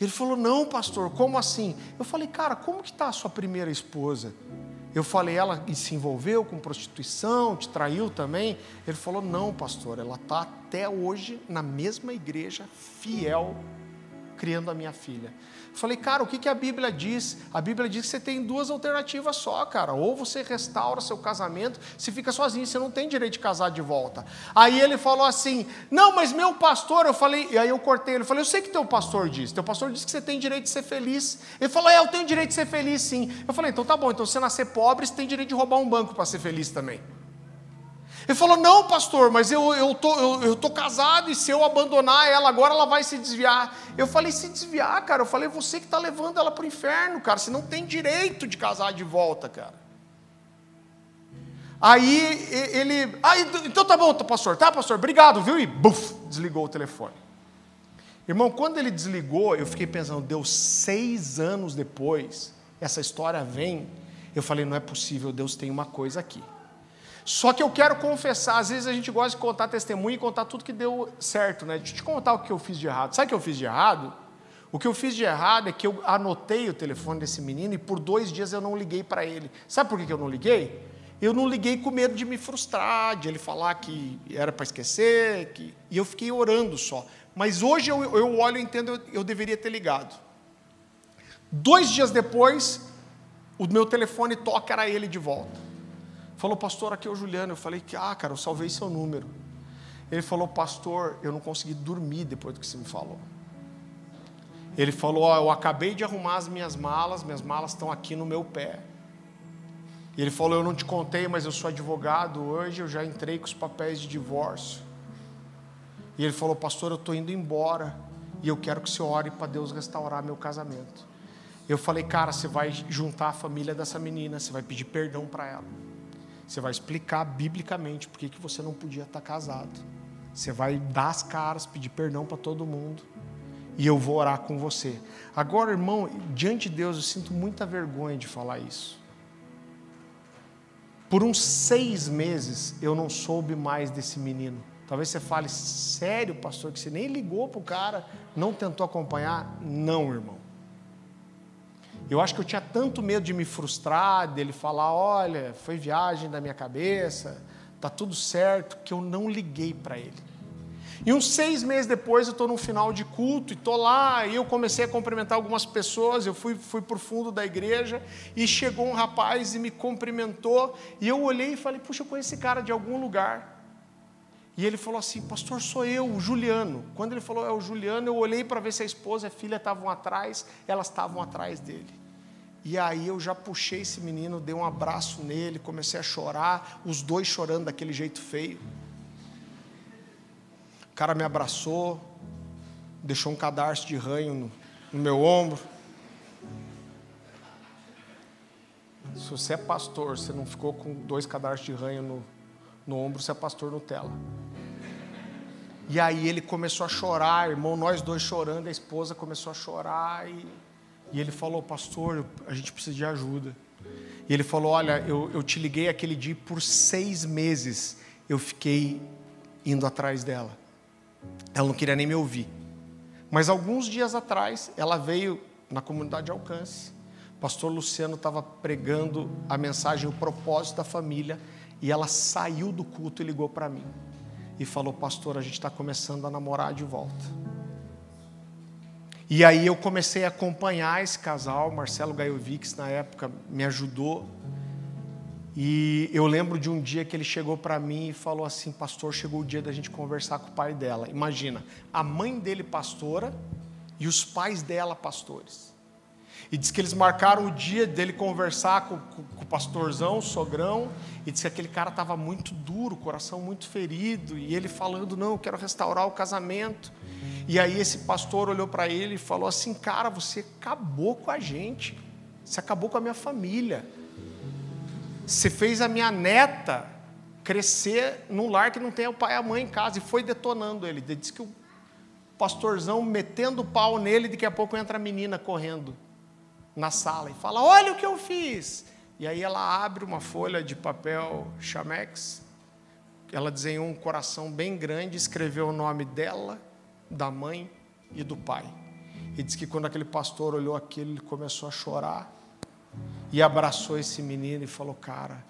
Ele falou, não, pastor, como assim? Eu falei, cara, como que está a sua primeira esposa? Eu falei, ela se envolveu com prostituição, te traiu também? Ele falou, não, pastor, ela está até hoje na mesma igreja, fiel, criando a minha filha. Falei, cara, o que, que a Bíblia diz? A Bíblia diz que você tem duas alternativas só, cara. Ou você restaura seu casamento, se fica sozinho, você não tem direito de casar de volta. Aí ele falou assim: Não, mas meu pastor, eu falei, e aí eu cortei ele, falei, eu sei que teu pastor diz, teu pastor diz que você tem direito de ser feliz. Ele falou, é, eu tenho direito de ser feliz sim. Eu falei, então tá bom, então você nascer pobre, você tem direito de roubar um banco para ser feliz também. Ele falou: Não, pastor, mas eu estou eu tô, eu, eu tô casado e se eu abandonar ela agora, ela vai se desviar. Eu falei: Se desviar, cara. Eu falei: Você que está levando ela para o inferno, cara. Você não tem direito de casar de volta, cara. Aí ele, ah, então tá bom, pastor, tá, pastor, obrigado, viu? E buf, desligou o telefone. Irmão, quando ele desligou, eu fiquei pensando, deu seis anos depois, essa história vem. Eu falei, não é possível, Deus tem uma coisa aqui. Só que eu quero confessar, às vezes a gente gosta de contar testemunho e contar tudo que deu certo, né? Deixa eu te contar o que eu fiz de errado. Sabe o que eu fiz de errado? O que eu fiz de errado é que eu anotei o telefone desse menino e por dois dias eu não liguei para ele. Sabe por que eu não liguei? eu não liguei com medo de me frustrar, de ele falar que era para esquecer, que... e eu fiquei orando só. Mas hoje eu, eu olho e entendo, eu, eu deveria ter ligado. Dois dias depois, o meu telefone toca, era ele de volta. Falou, pastor, aqui é o Juliano. Eu falei ah, cara, eu salvei seu número. Ele falou, pastor, eu não consegui dormir depois do que você me falou. Ele falou, ó, eu acabei de arrumar as minhas malas, minhas malas estão aqui no meu pé. E ele falou: Eu não te contei, mas eu sou advogado hoje, eu já entrei com os papéis de divórcio. E ele falou: Pastor, eu estou indo embora e eu quero que você ore para Deus restaurar meu casamento. Eu falei: Cara, você vai juntar a família dessa menina, você vai pedir perdão para ela. Você vai explicar biblicamente por que você não podia estar tá casado. Você vai dar as caras, pedir perdão para todo mundo. E eu vou orar com você. Agora, irmão, diante de Deus, eu sinto muita vergonha de falar isso. Por uns seis meses eu não soube mais desse menino. Talvez você fale, sério, pastor, que você nem ligou para o cara, não tentou acompanhar? Não, irmão. Eu acho que eu tinha tanto medo de me frustrar, dele falar: olha, foi viagem da minha cabeça, tá tudo certo, que eu não liguei para ele. E uns seis meses depois eu estou no final de culto e estou lá, e eu comecei a cumprimentar algumas pessoas, eu fui, fui para o fundo da igreja, e chegou um rapaz e me cumprimentou, e eu olhei e falei, puxa, eu conheço esse cara de algum lugar. E ele falou assim, pastor, sou eu, o Juliano. Quando ele falou, é o Juliano, eu olhei para ver se a esposa e a filha estavam atrás, elas estavam atrás dele. E aí eu já puxei esse menino, dei um abraço nele, comecei a chorar, os dois chorando daquele jeito feio cara me abraçou, deixou um cadarço de ranho no, no meu ombro. Se você é pastor, você não ficou com dois cadarços de ranho no, no ombro, você é pastor Nutella. E aí ele começou a chorar, irmão, nós dois chorando, a esposa começou a chorar e, e ele falou, pastor, a gente precisa de ajuda. E ele falou, olha, eu, eu te liguei aquele dia por seis meses eu fiquei indo atrás dela. Ela não queria nem me ouvir. Mas alguns dias atrás, ela veio na comunidade de alcance. Pastor Luciano estava pregando a mensagem, o propósito da família, e ela saiu do culto e ligou para mim. E falou, pastor, a gente está começando a namorar de volta. E aí eu comecei a acompanhar esse casal, Marcelo Gaiovics, na época, me ajudou e eu lembro de um dia que ele chegou para mim e falou assim: Pastor, chegou o dia da gente conversar com o pai dela. Imagina, a mãe dele pastora e os pais dela pastores. E diz que eles marcaram o dia dele conversar com, com, com o pastorzão, o sogrão, e disse que aquele cara estava muito duro, coração muito ferido, e ele falando: Não, eu quero restaurar o casamento. E aí esse pastor olhou para ele e falou assim: Cara, você acabou com a gente, você acabou com a minha família. Você fez a minha neta crescer num lar que não tem o pai e a mãe em casa. E foi detonando ele. Ele disse que o pastorzão metendo o pau nele, daqui a pouco entra a menina correndo na sala e fala: Olha o que eu fiz. E aí ela abre uma folha de papel chamex, ela desenhou um coração bem grande, escreveu o nome dela, da mãe e do pai. E diz que quando aquele pastor olhou aquilo, ele começou a chorar e abraçou esse menino e falou: Cara,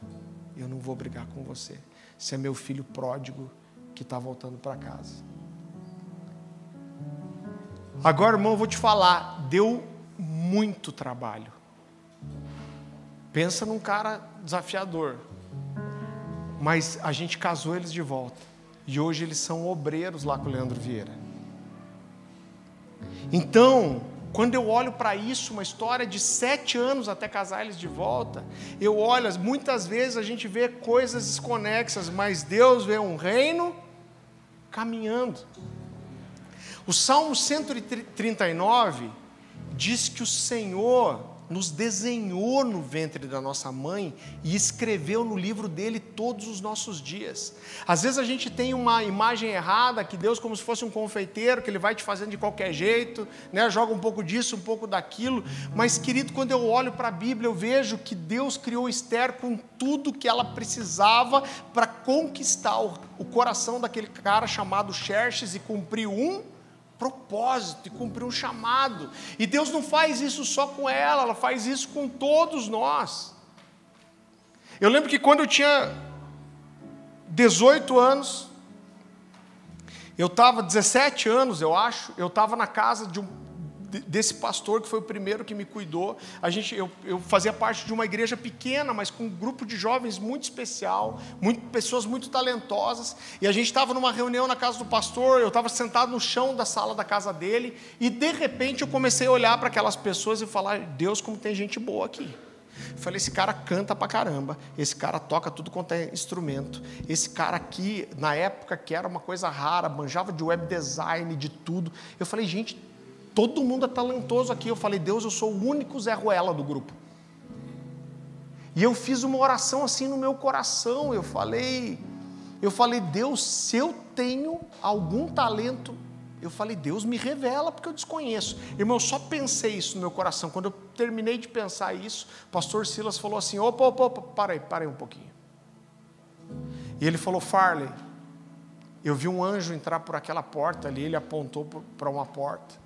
eu não vou brigar com você. Você é meu filho pródigo que está voltando para casa. Agora, irmão, eu vou te falar: deu muito trabalho. Pensa num cara desafiador. Mas a gente casou eles de volta. E hoje eles são obreiros lá com o Leandro Vieira. Então, quando eu olho para isso, uma história de sete anos até casar eles de volta, eu olho, muitas vezes a gente vê coisas desconexas, mas Deus vê um reino caminhando. O Salmo 139 diz que o Senhor nos desenhou no ventre da nossa mãe e escreveu no livro dele todos os nossos dias. Às vezes a gente tem uma imagem errada que Deus como se fosse um confeiteiro que ele vai te fazendo de qualquer jeito, né? Joga um pouco disso, um pouco daquilo. Mas querido, quando eu olho para a Bíblia, eu vejo que Deus criou Esther com tudo que ela precisava para conquistar o coração daquele cara chamado Xerxes e cumprir um propósito e cumprir um chamado. E Deus não faz isso só com ela, ela faz isso com todos nós. Eu lembro que quando eu tinha 18 anos, eu estava 17 anos, eu acho, eu estava na casa de um, desse pastor que foi o primeiro que me cuidou. A gente, eu, eu fazia parte de uma igreja pequena, mas com um grupo de jovens muito especial, muito, pessoas muito talentosas. E a gente estava numa reunião na casa do pastor, eu estava sentado no chão da sala da casa dele, e de repente eu comecei a olhar para aquelas pessoas e falar: Deus, como tem gente boa aqui. Falei, esse cara canta pra caramba, esse cara toca tudo quanto é instrumento. Esse cara aqui, na época que era uma coisa rara, manjava de web design, de tudo. Eu falei, gente, todo mundo é talentoso aqui. Eu falei, Deus, eu sou o único Zé Ruela do grupo. E eu fiz uma oração assim no meu coração. Eu falei, eu falei, Deus, se eu tenho algum talento eu falei, Deus me revela porque eu desconheço. Irmão, eu só pensei isso no meu coração. Quando eu terminei de pensar isso, o pastor Silas falou assim: opa, opa, opa, para aí, para aí um pouquinho. E ele falou, Farley, eu vi um anjo entrar por aquela porta ali, ele apontou para uma porta.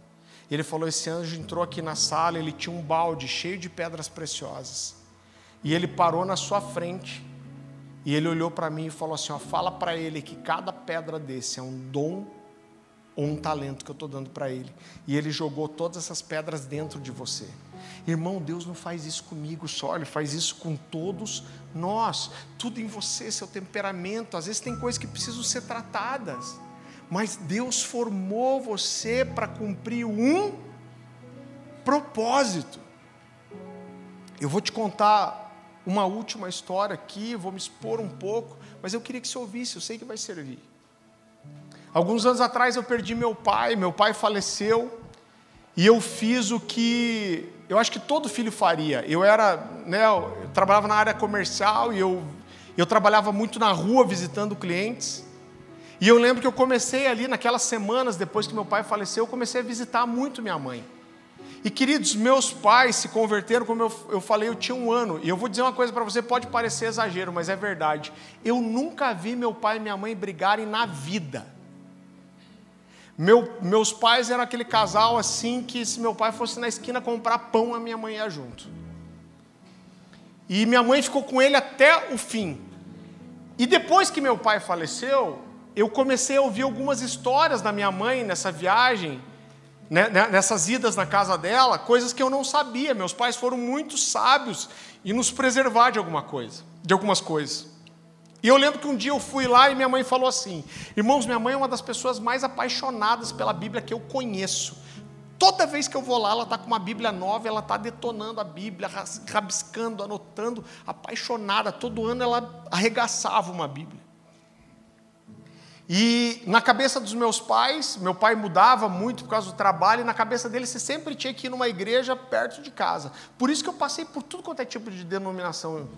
Ele falou: esse anjo entrou aqui na sala, ele tinha um balde cheio de pedras preciosas. E ele parou na sua frente. E ele olhou para mim e falou assim: ó, fala para ele que cada pedra desse é um dom ou um talento que eu estou dando para ele. E ele jogou todas essas pedras dentro de você. Irmão, Deus não faz isso comigo só, Ele faz isso com todos nós. Tudo em você, seu temperamento. Às vezes tem coisas que precisam ser tratadas. Mas Deus formou você para cumprir um propósito. Eu vou te contar uma última história aqui, vou me expor um pouco, mas eu queria que você ouvisse, eu sei que vai servir. Alguns anos atrás eu perdi meu pai, meu pai faleceu, e eu fiz o que eu acho que todo filho faria. Eu era, né, eu trabalhava na área comercial e eu, eu trabalhava muito na rua visitando clientes. E eu lembro que eu comecei ali naquelas semanas depois que meu pai faleceu, eu comecei a visitar muito minha mãe. E queridos, meus pais se converteram, como eu, eu falei, eu tinha um ano. E eu vou dizer uma coisa para você, pode parecer exagero, mas é verdade. Eu nunca vi meu pai e minha mãe brigarem na vida. Meu, meus pais eram aquele casal assim que se meu pai fosse na esquina comprar pão, a minha mãe ia junto. E minha mãe ficou com ele até o fim. E depois que meu pai faleceu, eu comecei a ouvir algumas histórias da minha mãe nessa viagem, né, né nessas idas na casa dela, coisas que eu não sabia. Meus pais foram muito sábios em nos preservar de alguma coisa, de algumas coisas. E eu lembro que um dia eu fui lá e minha mãe falou assim: Irmãos, minha mãe é uma das pessoas mais apaixonadas pela Bíblia que eu conheço. Toda vez que eu vou lá, ela está com uma Bíblia nova, ela está detonando a Bíblia, rabiscando, anotando, apaixonada. Todo ano ela arregaçava uma Bíblia. E na cabeça dos meus pais, meu pai mudava muito por causa do trabalho, e na cabeça dele você sempre tinha que ir numa igreja perto de casa. Por isso que eu passei por tudo quanto é tipo de denominação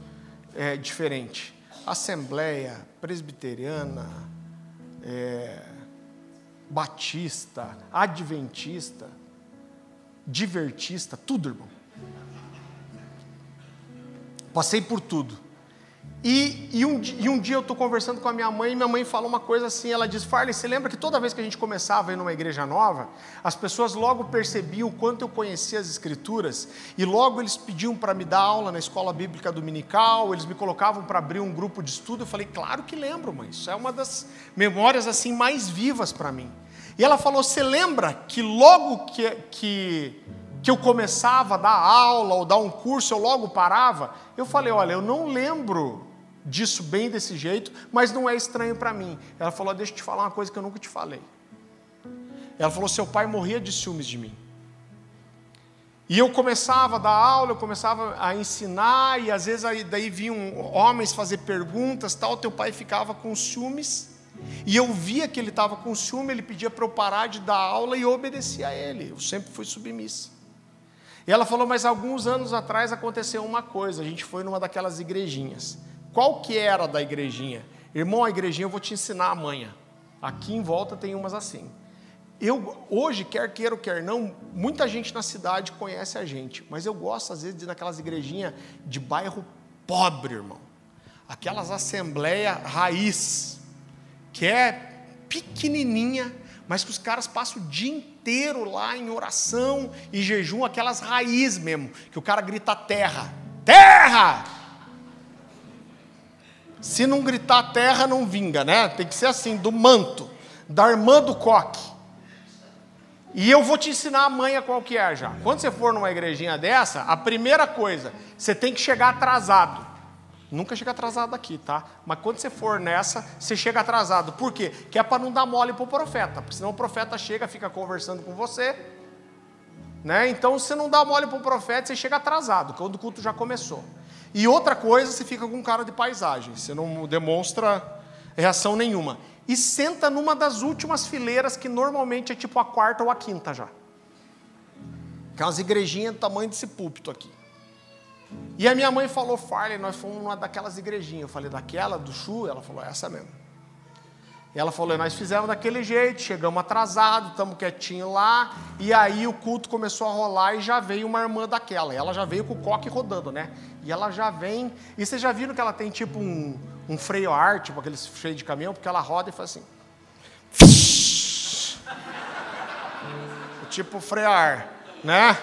é, diferente assembleia presbiteriana, é, batista, adventista, divertista, tudo, irmão. Passei por tudo. E, e, um, e um dia eu estou conversando com a minha mãe e minha mãe fala uma coisa assim, ela diz, Farley, você lembra que toda vez que a gente começava a ir numa igreja nova, as pessoas logo percebiam o quanto eu conhecia as escrituras e logo eles pediam para me dar aula na escola bíblica dominical, eles me colocavam para abrir um grupo de estudo, eu falei, claro que lembro mãe, isso é uma das memórias assim mais vivas para mim. E ela falou, você lembra que logo que, que, que eu começava a dar aula ou dar um curso, eu logo parava? Eu falei, olha, eu não lembro disso bem desse jeito, mas não é estranho para mim. Ela falou: Deixa eu te falar uma coisa que eu nunca te falei. Ela falou: Seu pai morria de ciúmes de mim. E eu começava a dar aula, eu começava a ensinar, e às vezes aí, daí vinham homens fazer perguntas, tal, teu pai ficava com ciúmes, e eu via que ele estava com ciúme, ele pedia para eu parar de dar aula e eu obedecia a ele, eu sempre fui submissa. E ela falou, mas alguns anos atrás aconteceu uma coisa, a gente foi numa daquelas igrejinhas. Qual que era da igrejinha? Irmão, a igrejinha eu vou te ensinar amanhã. Aqui em volta tem umas assim. Eu hoje, quer queira ou quer não, muita gente na cidade conhece a gente, mas eu gosto às vezes de ir naquelas igrejinhas de bairro pobre, irmão. Aquelas assembleia raiz, que é pequenininha, mas que os caras passam o dia inteiro lá em oração e jejum, aquelas raízes mesmo, que o cara grita terra, terra! Se não gritar terra, não vinga, né? Tem que ser assim, do manto, da irmã do coque. E eu vou te ensinar a manha qual que é já. Quando você for numa igrejinha dessa, a primeira coisa, você tem que chegar atrasado. Nunca chega atrasado aqui, tá? Mas quando você for nessa, você chega atrasado. Por quê? Que é para não dar mole para o profeta. Porque senão o profeta chega, fica conversando com você. Né? Então, você não dá mole para o profeta, você chega atrasado, quando o culto já começou. E outra coisa, você fica com cara de paisagem. Você não demonstra reação nenhuma. E senta numa das últimas fileiras, que normalmente é tipo a quarta ou a quinta já. Que é umas igrejinhas do tamanho desse púlpito aqui. E a minha mãe falou, Farley, nós fomos numa daquelas igrejinhas. Eu falei, daquela, do Chu? Ela falou, essa mesmo. Ela falou, nós fizemos daquele jeito, chegamos atrasados, estamos quietinhos lá, e aí o culto começou a rolar e já veio uma irmã daquela. Ela já veio com o coque rodando, né? E ela já vem. E vocês já viram que ela tem tipo um, um freio ar, tipo aquele freio de caminhão, porque ela roda e faz assim. tipo frear, né?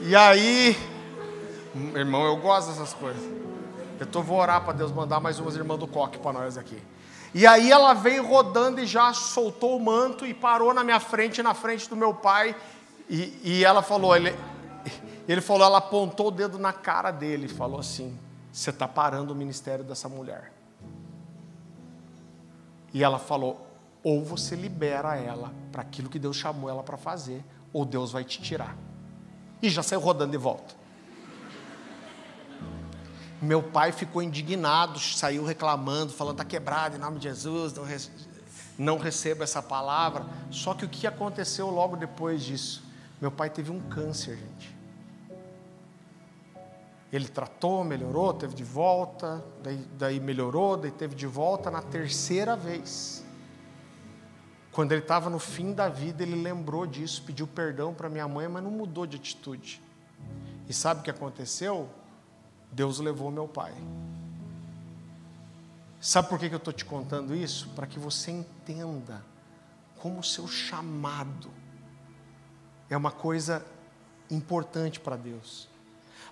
E aí Irmão, eu gosto dessas coisas. Eu tô, vou orar para Deus mandar mais umas irmãs do coque para nós aqui. E aí ela veio rodando e já soltou o manto e parou na minha frente, na frente do meu pai. E, e ela falou, ele, ele falou, ela apontou o dedo na cara dele e falou assim: Você está parando o ministério dessa mulher. E ela falou: Ou você libera ela para aquilo que Deus chamou ela para fazer, ou Deus vai te tirar. E já saiu rodando de volta. Meu pai ficou indignado, saiu reclamando, falando: está quebrado em nome de Jesus, não, rece não recebo essa palavra. Só que o que aconteceu logo depois disso? Meu pai teve um câncer, gente. Ele tratou, melhorou, teve de volta, daí, daí melhorou, daí teve de volta na terceira vez. Quando ele estava no fim da vida, ele lembrou disso, pediu perdão para minha mãe, mas não mudou de atitude. E sabe o que aconteceu? Deus levou meu pai. Sabe por que eu estou te contando isso? Para que você entenda como o seu chamado é uma coisa importante para Deus.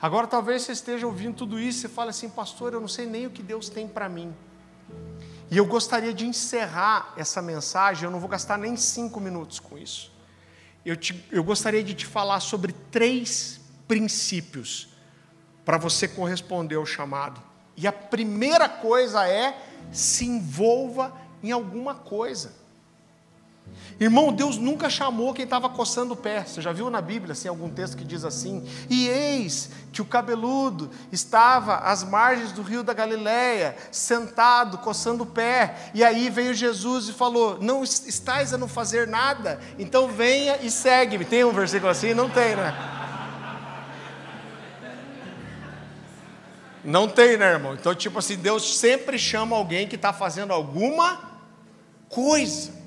Agora, talvez você esteja ouvindo tudo isso e fale assim, pastor, eu não sei nem o que Deus tem para mim. E eu gostaria de encerrar essa mensagem, eu não vou gastar nem cinco minutos com isso. Eu, te, eu gostaria de te falar sobre três princípios para você corresponder ao chamado. E a primeira coisa é se envolva em alguma coisa. Irmão, Deus nunca chamou quem estava coçando o pé. Você já viu na Bíblia assim, algum texto que diz assim? E eis que o cabeludo estava às margens do rio da Galileia, sentado, coçando o pé. E aí veio Jesus e falou: Não estáis a não fazer nada, então venha e segue-me. Tem um versículo assim? Não tem, né? Não tem, né, irmão? Então, tipo assim, Deus sempre chama alguém que está fazendo alguma coisa.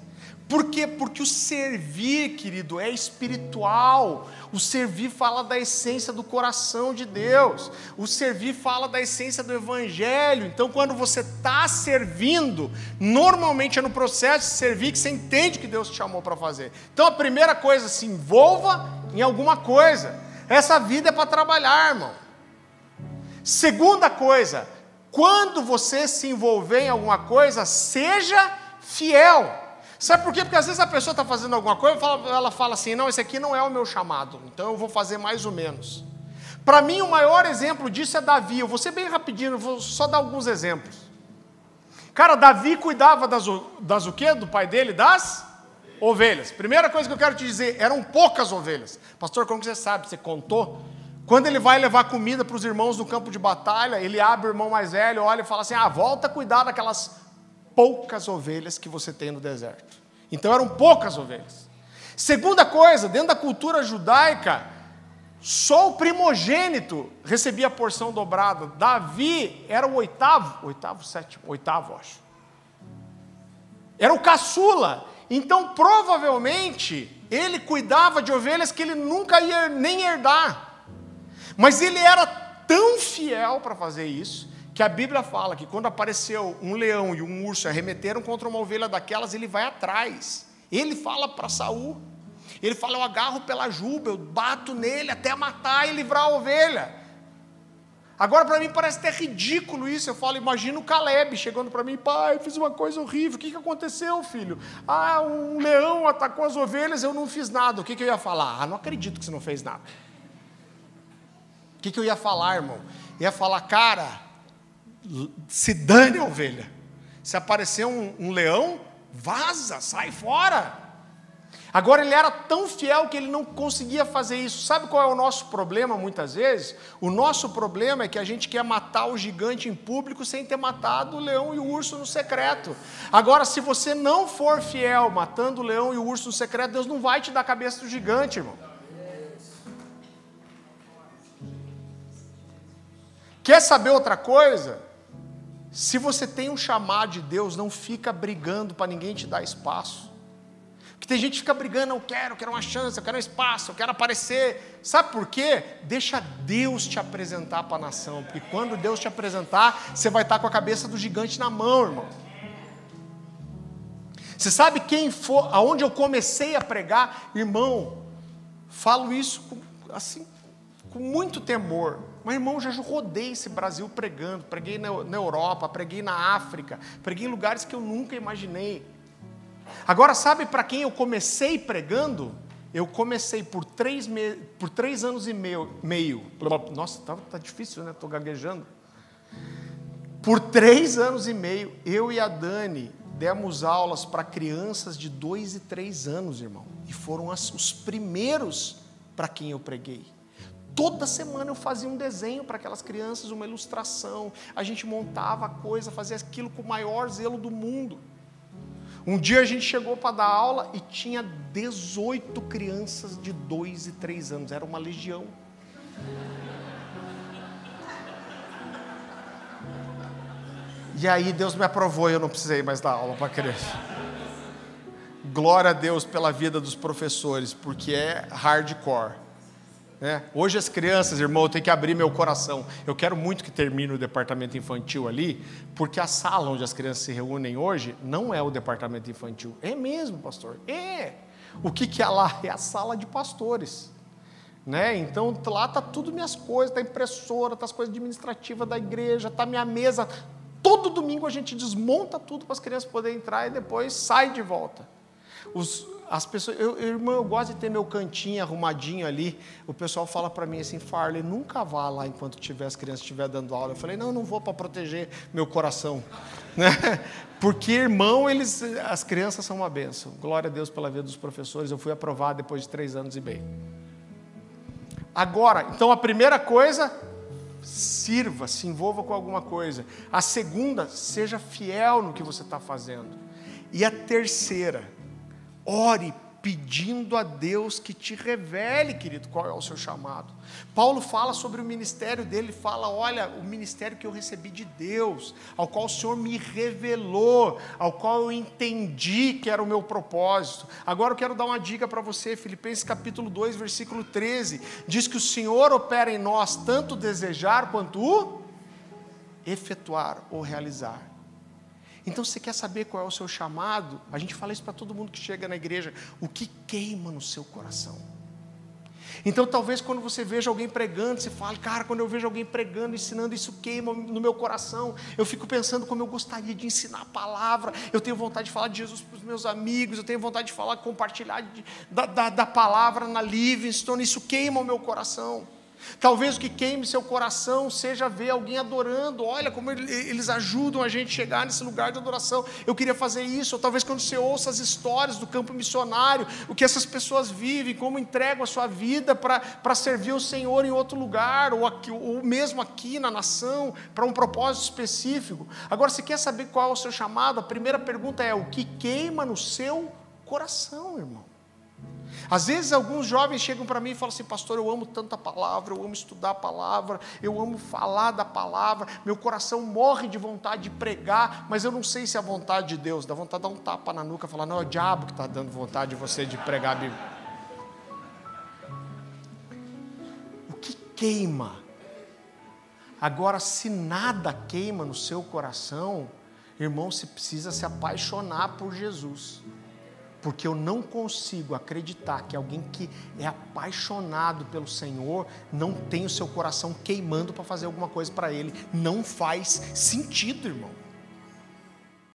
Por quê? Porque o servir, querido, é espiritual. O servir fala da essência do coração de Deus. O servir fala da essência do Evangelho. Então, quando você está servindo, normalmente é no processo de servir que você entende que Deus te chamou para fazer. Então, a primeira coisa, se envolva em alguma coisa. Essa vida é para trabalhar, irmão. Segunda coisa, quando você se envolver em alguma coisa, seja fiel. Sabe por quê? Porque às vezes a pessoa está fazendo alguma coisa, ela fala assim: não, esse aqui não é o meu chamado, então eu vou fazer mais ou menos. Para mim, o maior exemplo disso é Davi. Eu vou ser bem rapidinho, vou só dar alguns exemplos. Cara, Davi cuidava das, das o quê? Do pai dele? Das ovelhas. Primeira coisa que eu quero te dizer, eram poucas ovelhas. Pastor, como que você sabe? Você contou? Quando ele vai levar comida para os irmãos no campo de batalha, ele abre o irmão mais velho, olha e fala assim: Ah, volta a cuidar daquelas poucas ovelhas que você tem no deserto. Então eram poucas ovelhas. Segunda coisa, dentro da cultura judaica, só o primogênito recebia a porção dobrada. Davi era o oitavo, oitavo, sétimo, oitavo, acho. Era o caçula. Então, provavelmente, ele cuidava de ovelhas que ele nunca ia nem herdar. Mas ele era tão fiel para fazer isso, que a Bíblia fala que quando apareceu um leão e um urso arremeteram contra uma ovelha daquelas, ele vai atrás. Ele fala para Saul. Ele fala: Eu agarro pela juba, eu bato nele até matar e livrar a ovelha. Agora, para mim, parece até ridículo isso. Eu falo, imagina o Caleb chegando para mim, pai, fiz uma coisa horrível. O que, que aconteceu, filho? Ah, um leão atacou as ovelhas, eu não fiz nada. O que, que eu ia falar? Ah, não acredito que você não fez nada. Que, que eu ia falar, irmão? Ia falar, cara, se dane a ovelha. Se aparecer um, um leão, vaza, sai fora. Agora ele era tão fiel que ele não conseguia fazer isso. Sabe qual é o nosso problema muitas vezes? O nosso problema é que a gente quer matar o gigante em público sem ter matado o leão e o urso no secreto. Agora, se você não for fiel matando o leão e o urso no secreto, Deus não vai te dar a cabeça do gigante, irmão. Quer saber outra coisa? Se você tem um chamado de Deus, não fica brigando para ninguém te dar espaço. Que tem gente que fica brigando, eu quero, eu quero uma chance, eu quero um espaço, eu quero aparecer. Sabe por quê? Deixa Deus te apresentar para a nação, porque quando Deus te apresentar, você vai estar com a cabeça do gigante na mão, irmão. Você sabe quem for, aonde eu comecei a pregar, irmão, falo isso com, assim, com muito temor. Mas, irmão, já rodei esse Brasil pregando, preguei na, Europa, preguei na África, preguei em lugares que eu nunca imaginei. Agora, sabe para quem eu comecei pregando? Eu comecei por três, me... por três anos e meio. meio. Nossa, tá, tá difícil, né? Estou gaguejando. Por três anos e meio, eu e a Dani demos aulas para crianças de dois e três anos, irmão. E foram as, os primeiros para quem eu preguei. Toda semana eu fazia um desenho para aquelas crianças, uma ilustração. A gente montava a coisa, fazia aquilo com o maior zelo do mundo. Um dia a gente chegou para dar aula e tinha 18 crianças de 2 e 3 anos, era uma legião. E aí Deus me aprovou e eu não precisei mais dar aula para criança. Glória a Deus pela vida dos professores, porque é hardcore. Né? Hoje as crianças, irmão, eu tenho que abrir meu coração. Eu quero muito que termine o departamento infantil ali, porque a sala onde as crianças se reúnem hoje não é o departamento infantil. É mesmo, pastor? É. O que, que é lá? É a sala de pastores. Né? Então lá tá tudo minhas coisas, tá impressora, tá as coisas administrativas da igreja, tá minha mesa. Todo domingo a gente desmonta tudo para as crianças poderem entrar e depois sai de volta. Os, as pessoas, eu, irmão, eu gosto de ter meu cantinho arrumadinho ali. O pessoal fala para mim assim, Farley, nunca vá lá enquanto tiver as crianças estiver dando aula. Eu falei, não, não vou para proteger meu coração, né? Porque irmão, eles, as crianças são uma benção. Glória a Deus pela vida dos professores. Eu fui aprovado depois de três anos e meio. Agora, então a primeira coisa, sirva, se envolva com alguma coisa. A segunda, seja fiel no que você está fazendo. E a terceira, Ore pedindo a Deus que te revele, querido, qual é o seu chamado. Paulo fala sobre o ministério dele, fala: olha, o ministério que eu recebi de Deus, ao qual o Senhor me revelou, ao qual eu entendi que era o meu propósito. Agora eu quero dar uma dica para você, Filipenses capítulo 2, versículo 13, diz que o Senhor opera em nós tanto desejar quanto efetuar ou realizar. Então, você quer saber qual é o seu chamado? A gente fala isso para todo mundo que chega na igreja. O que queima no seu coração? Então, talvez quando você veja alguém pregando, você fale, cara, quando eu vejo alguém pregando, ensinando, isso queima no meu coração. Eu fico pensando como eu gostaria de ensinar a palavra. Eu tenho vontade de falar de Jesus para os meus amigos. Eu tenho vontade de falar, compartilhar de, da, da, da palavra na Livingstone. Isso queima o meu coração. Talvez o que queime seu coração seja ver alguém adorando. Olha como eles ajudam a gente a chegar nesse lugar de adoração. Eu queria fazer isso. Ou talvez quando você ouça as histórias do campo missionário, o que essas pessoas vivem, como entregam a sua vida para servir o Senhor em outro lugar, ou, aqui, ou mesmo aqui na nação, para um propósito específico. Agora, você quer saber qual é o seu chamado? A primeira pergunta é: o que queima no seu coração, irmão? Às vezes alguns jovens chegam para mim e falam assim, pastor, eu amo tanta palavra, eu amo estudar a palavra, eu amo falar da palavra, meu coração morre de vontade de pregar, mas eu não sei se é a vontade de Deus, dá vontade de dar um tapa na nuca e falar, não, é o diabo que está dando vontade de você de pregar a Bíblia. O que queima? Agora, se nada queima no seu coração, irmão, você precisa se apaixonar por Jesus. Porque eu não consigo acreditar que alguém que é apaixonado pelo Senhor não tem o seu coração queimando para fazer alguma coisa para Ele. Não faz sentido, irmão.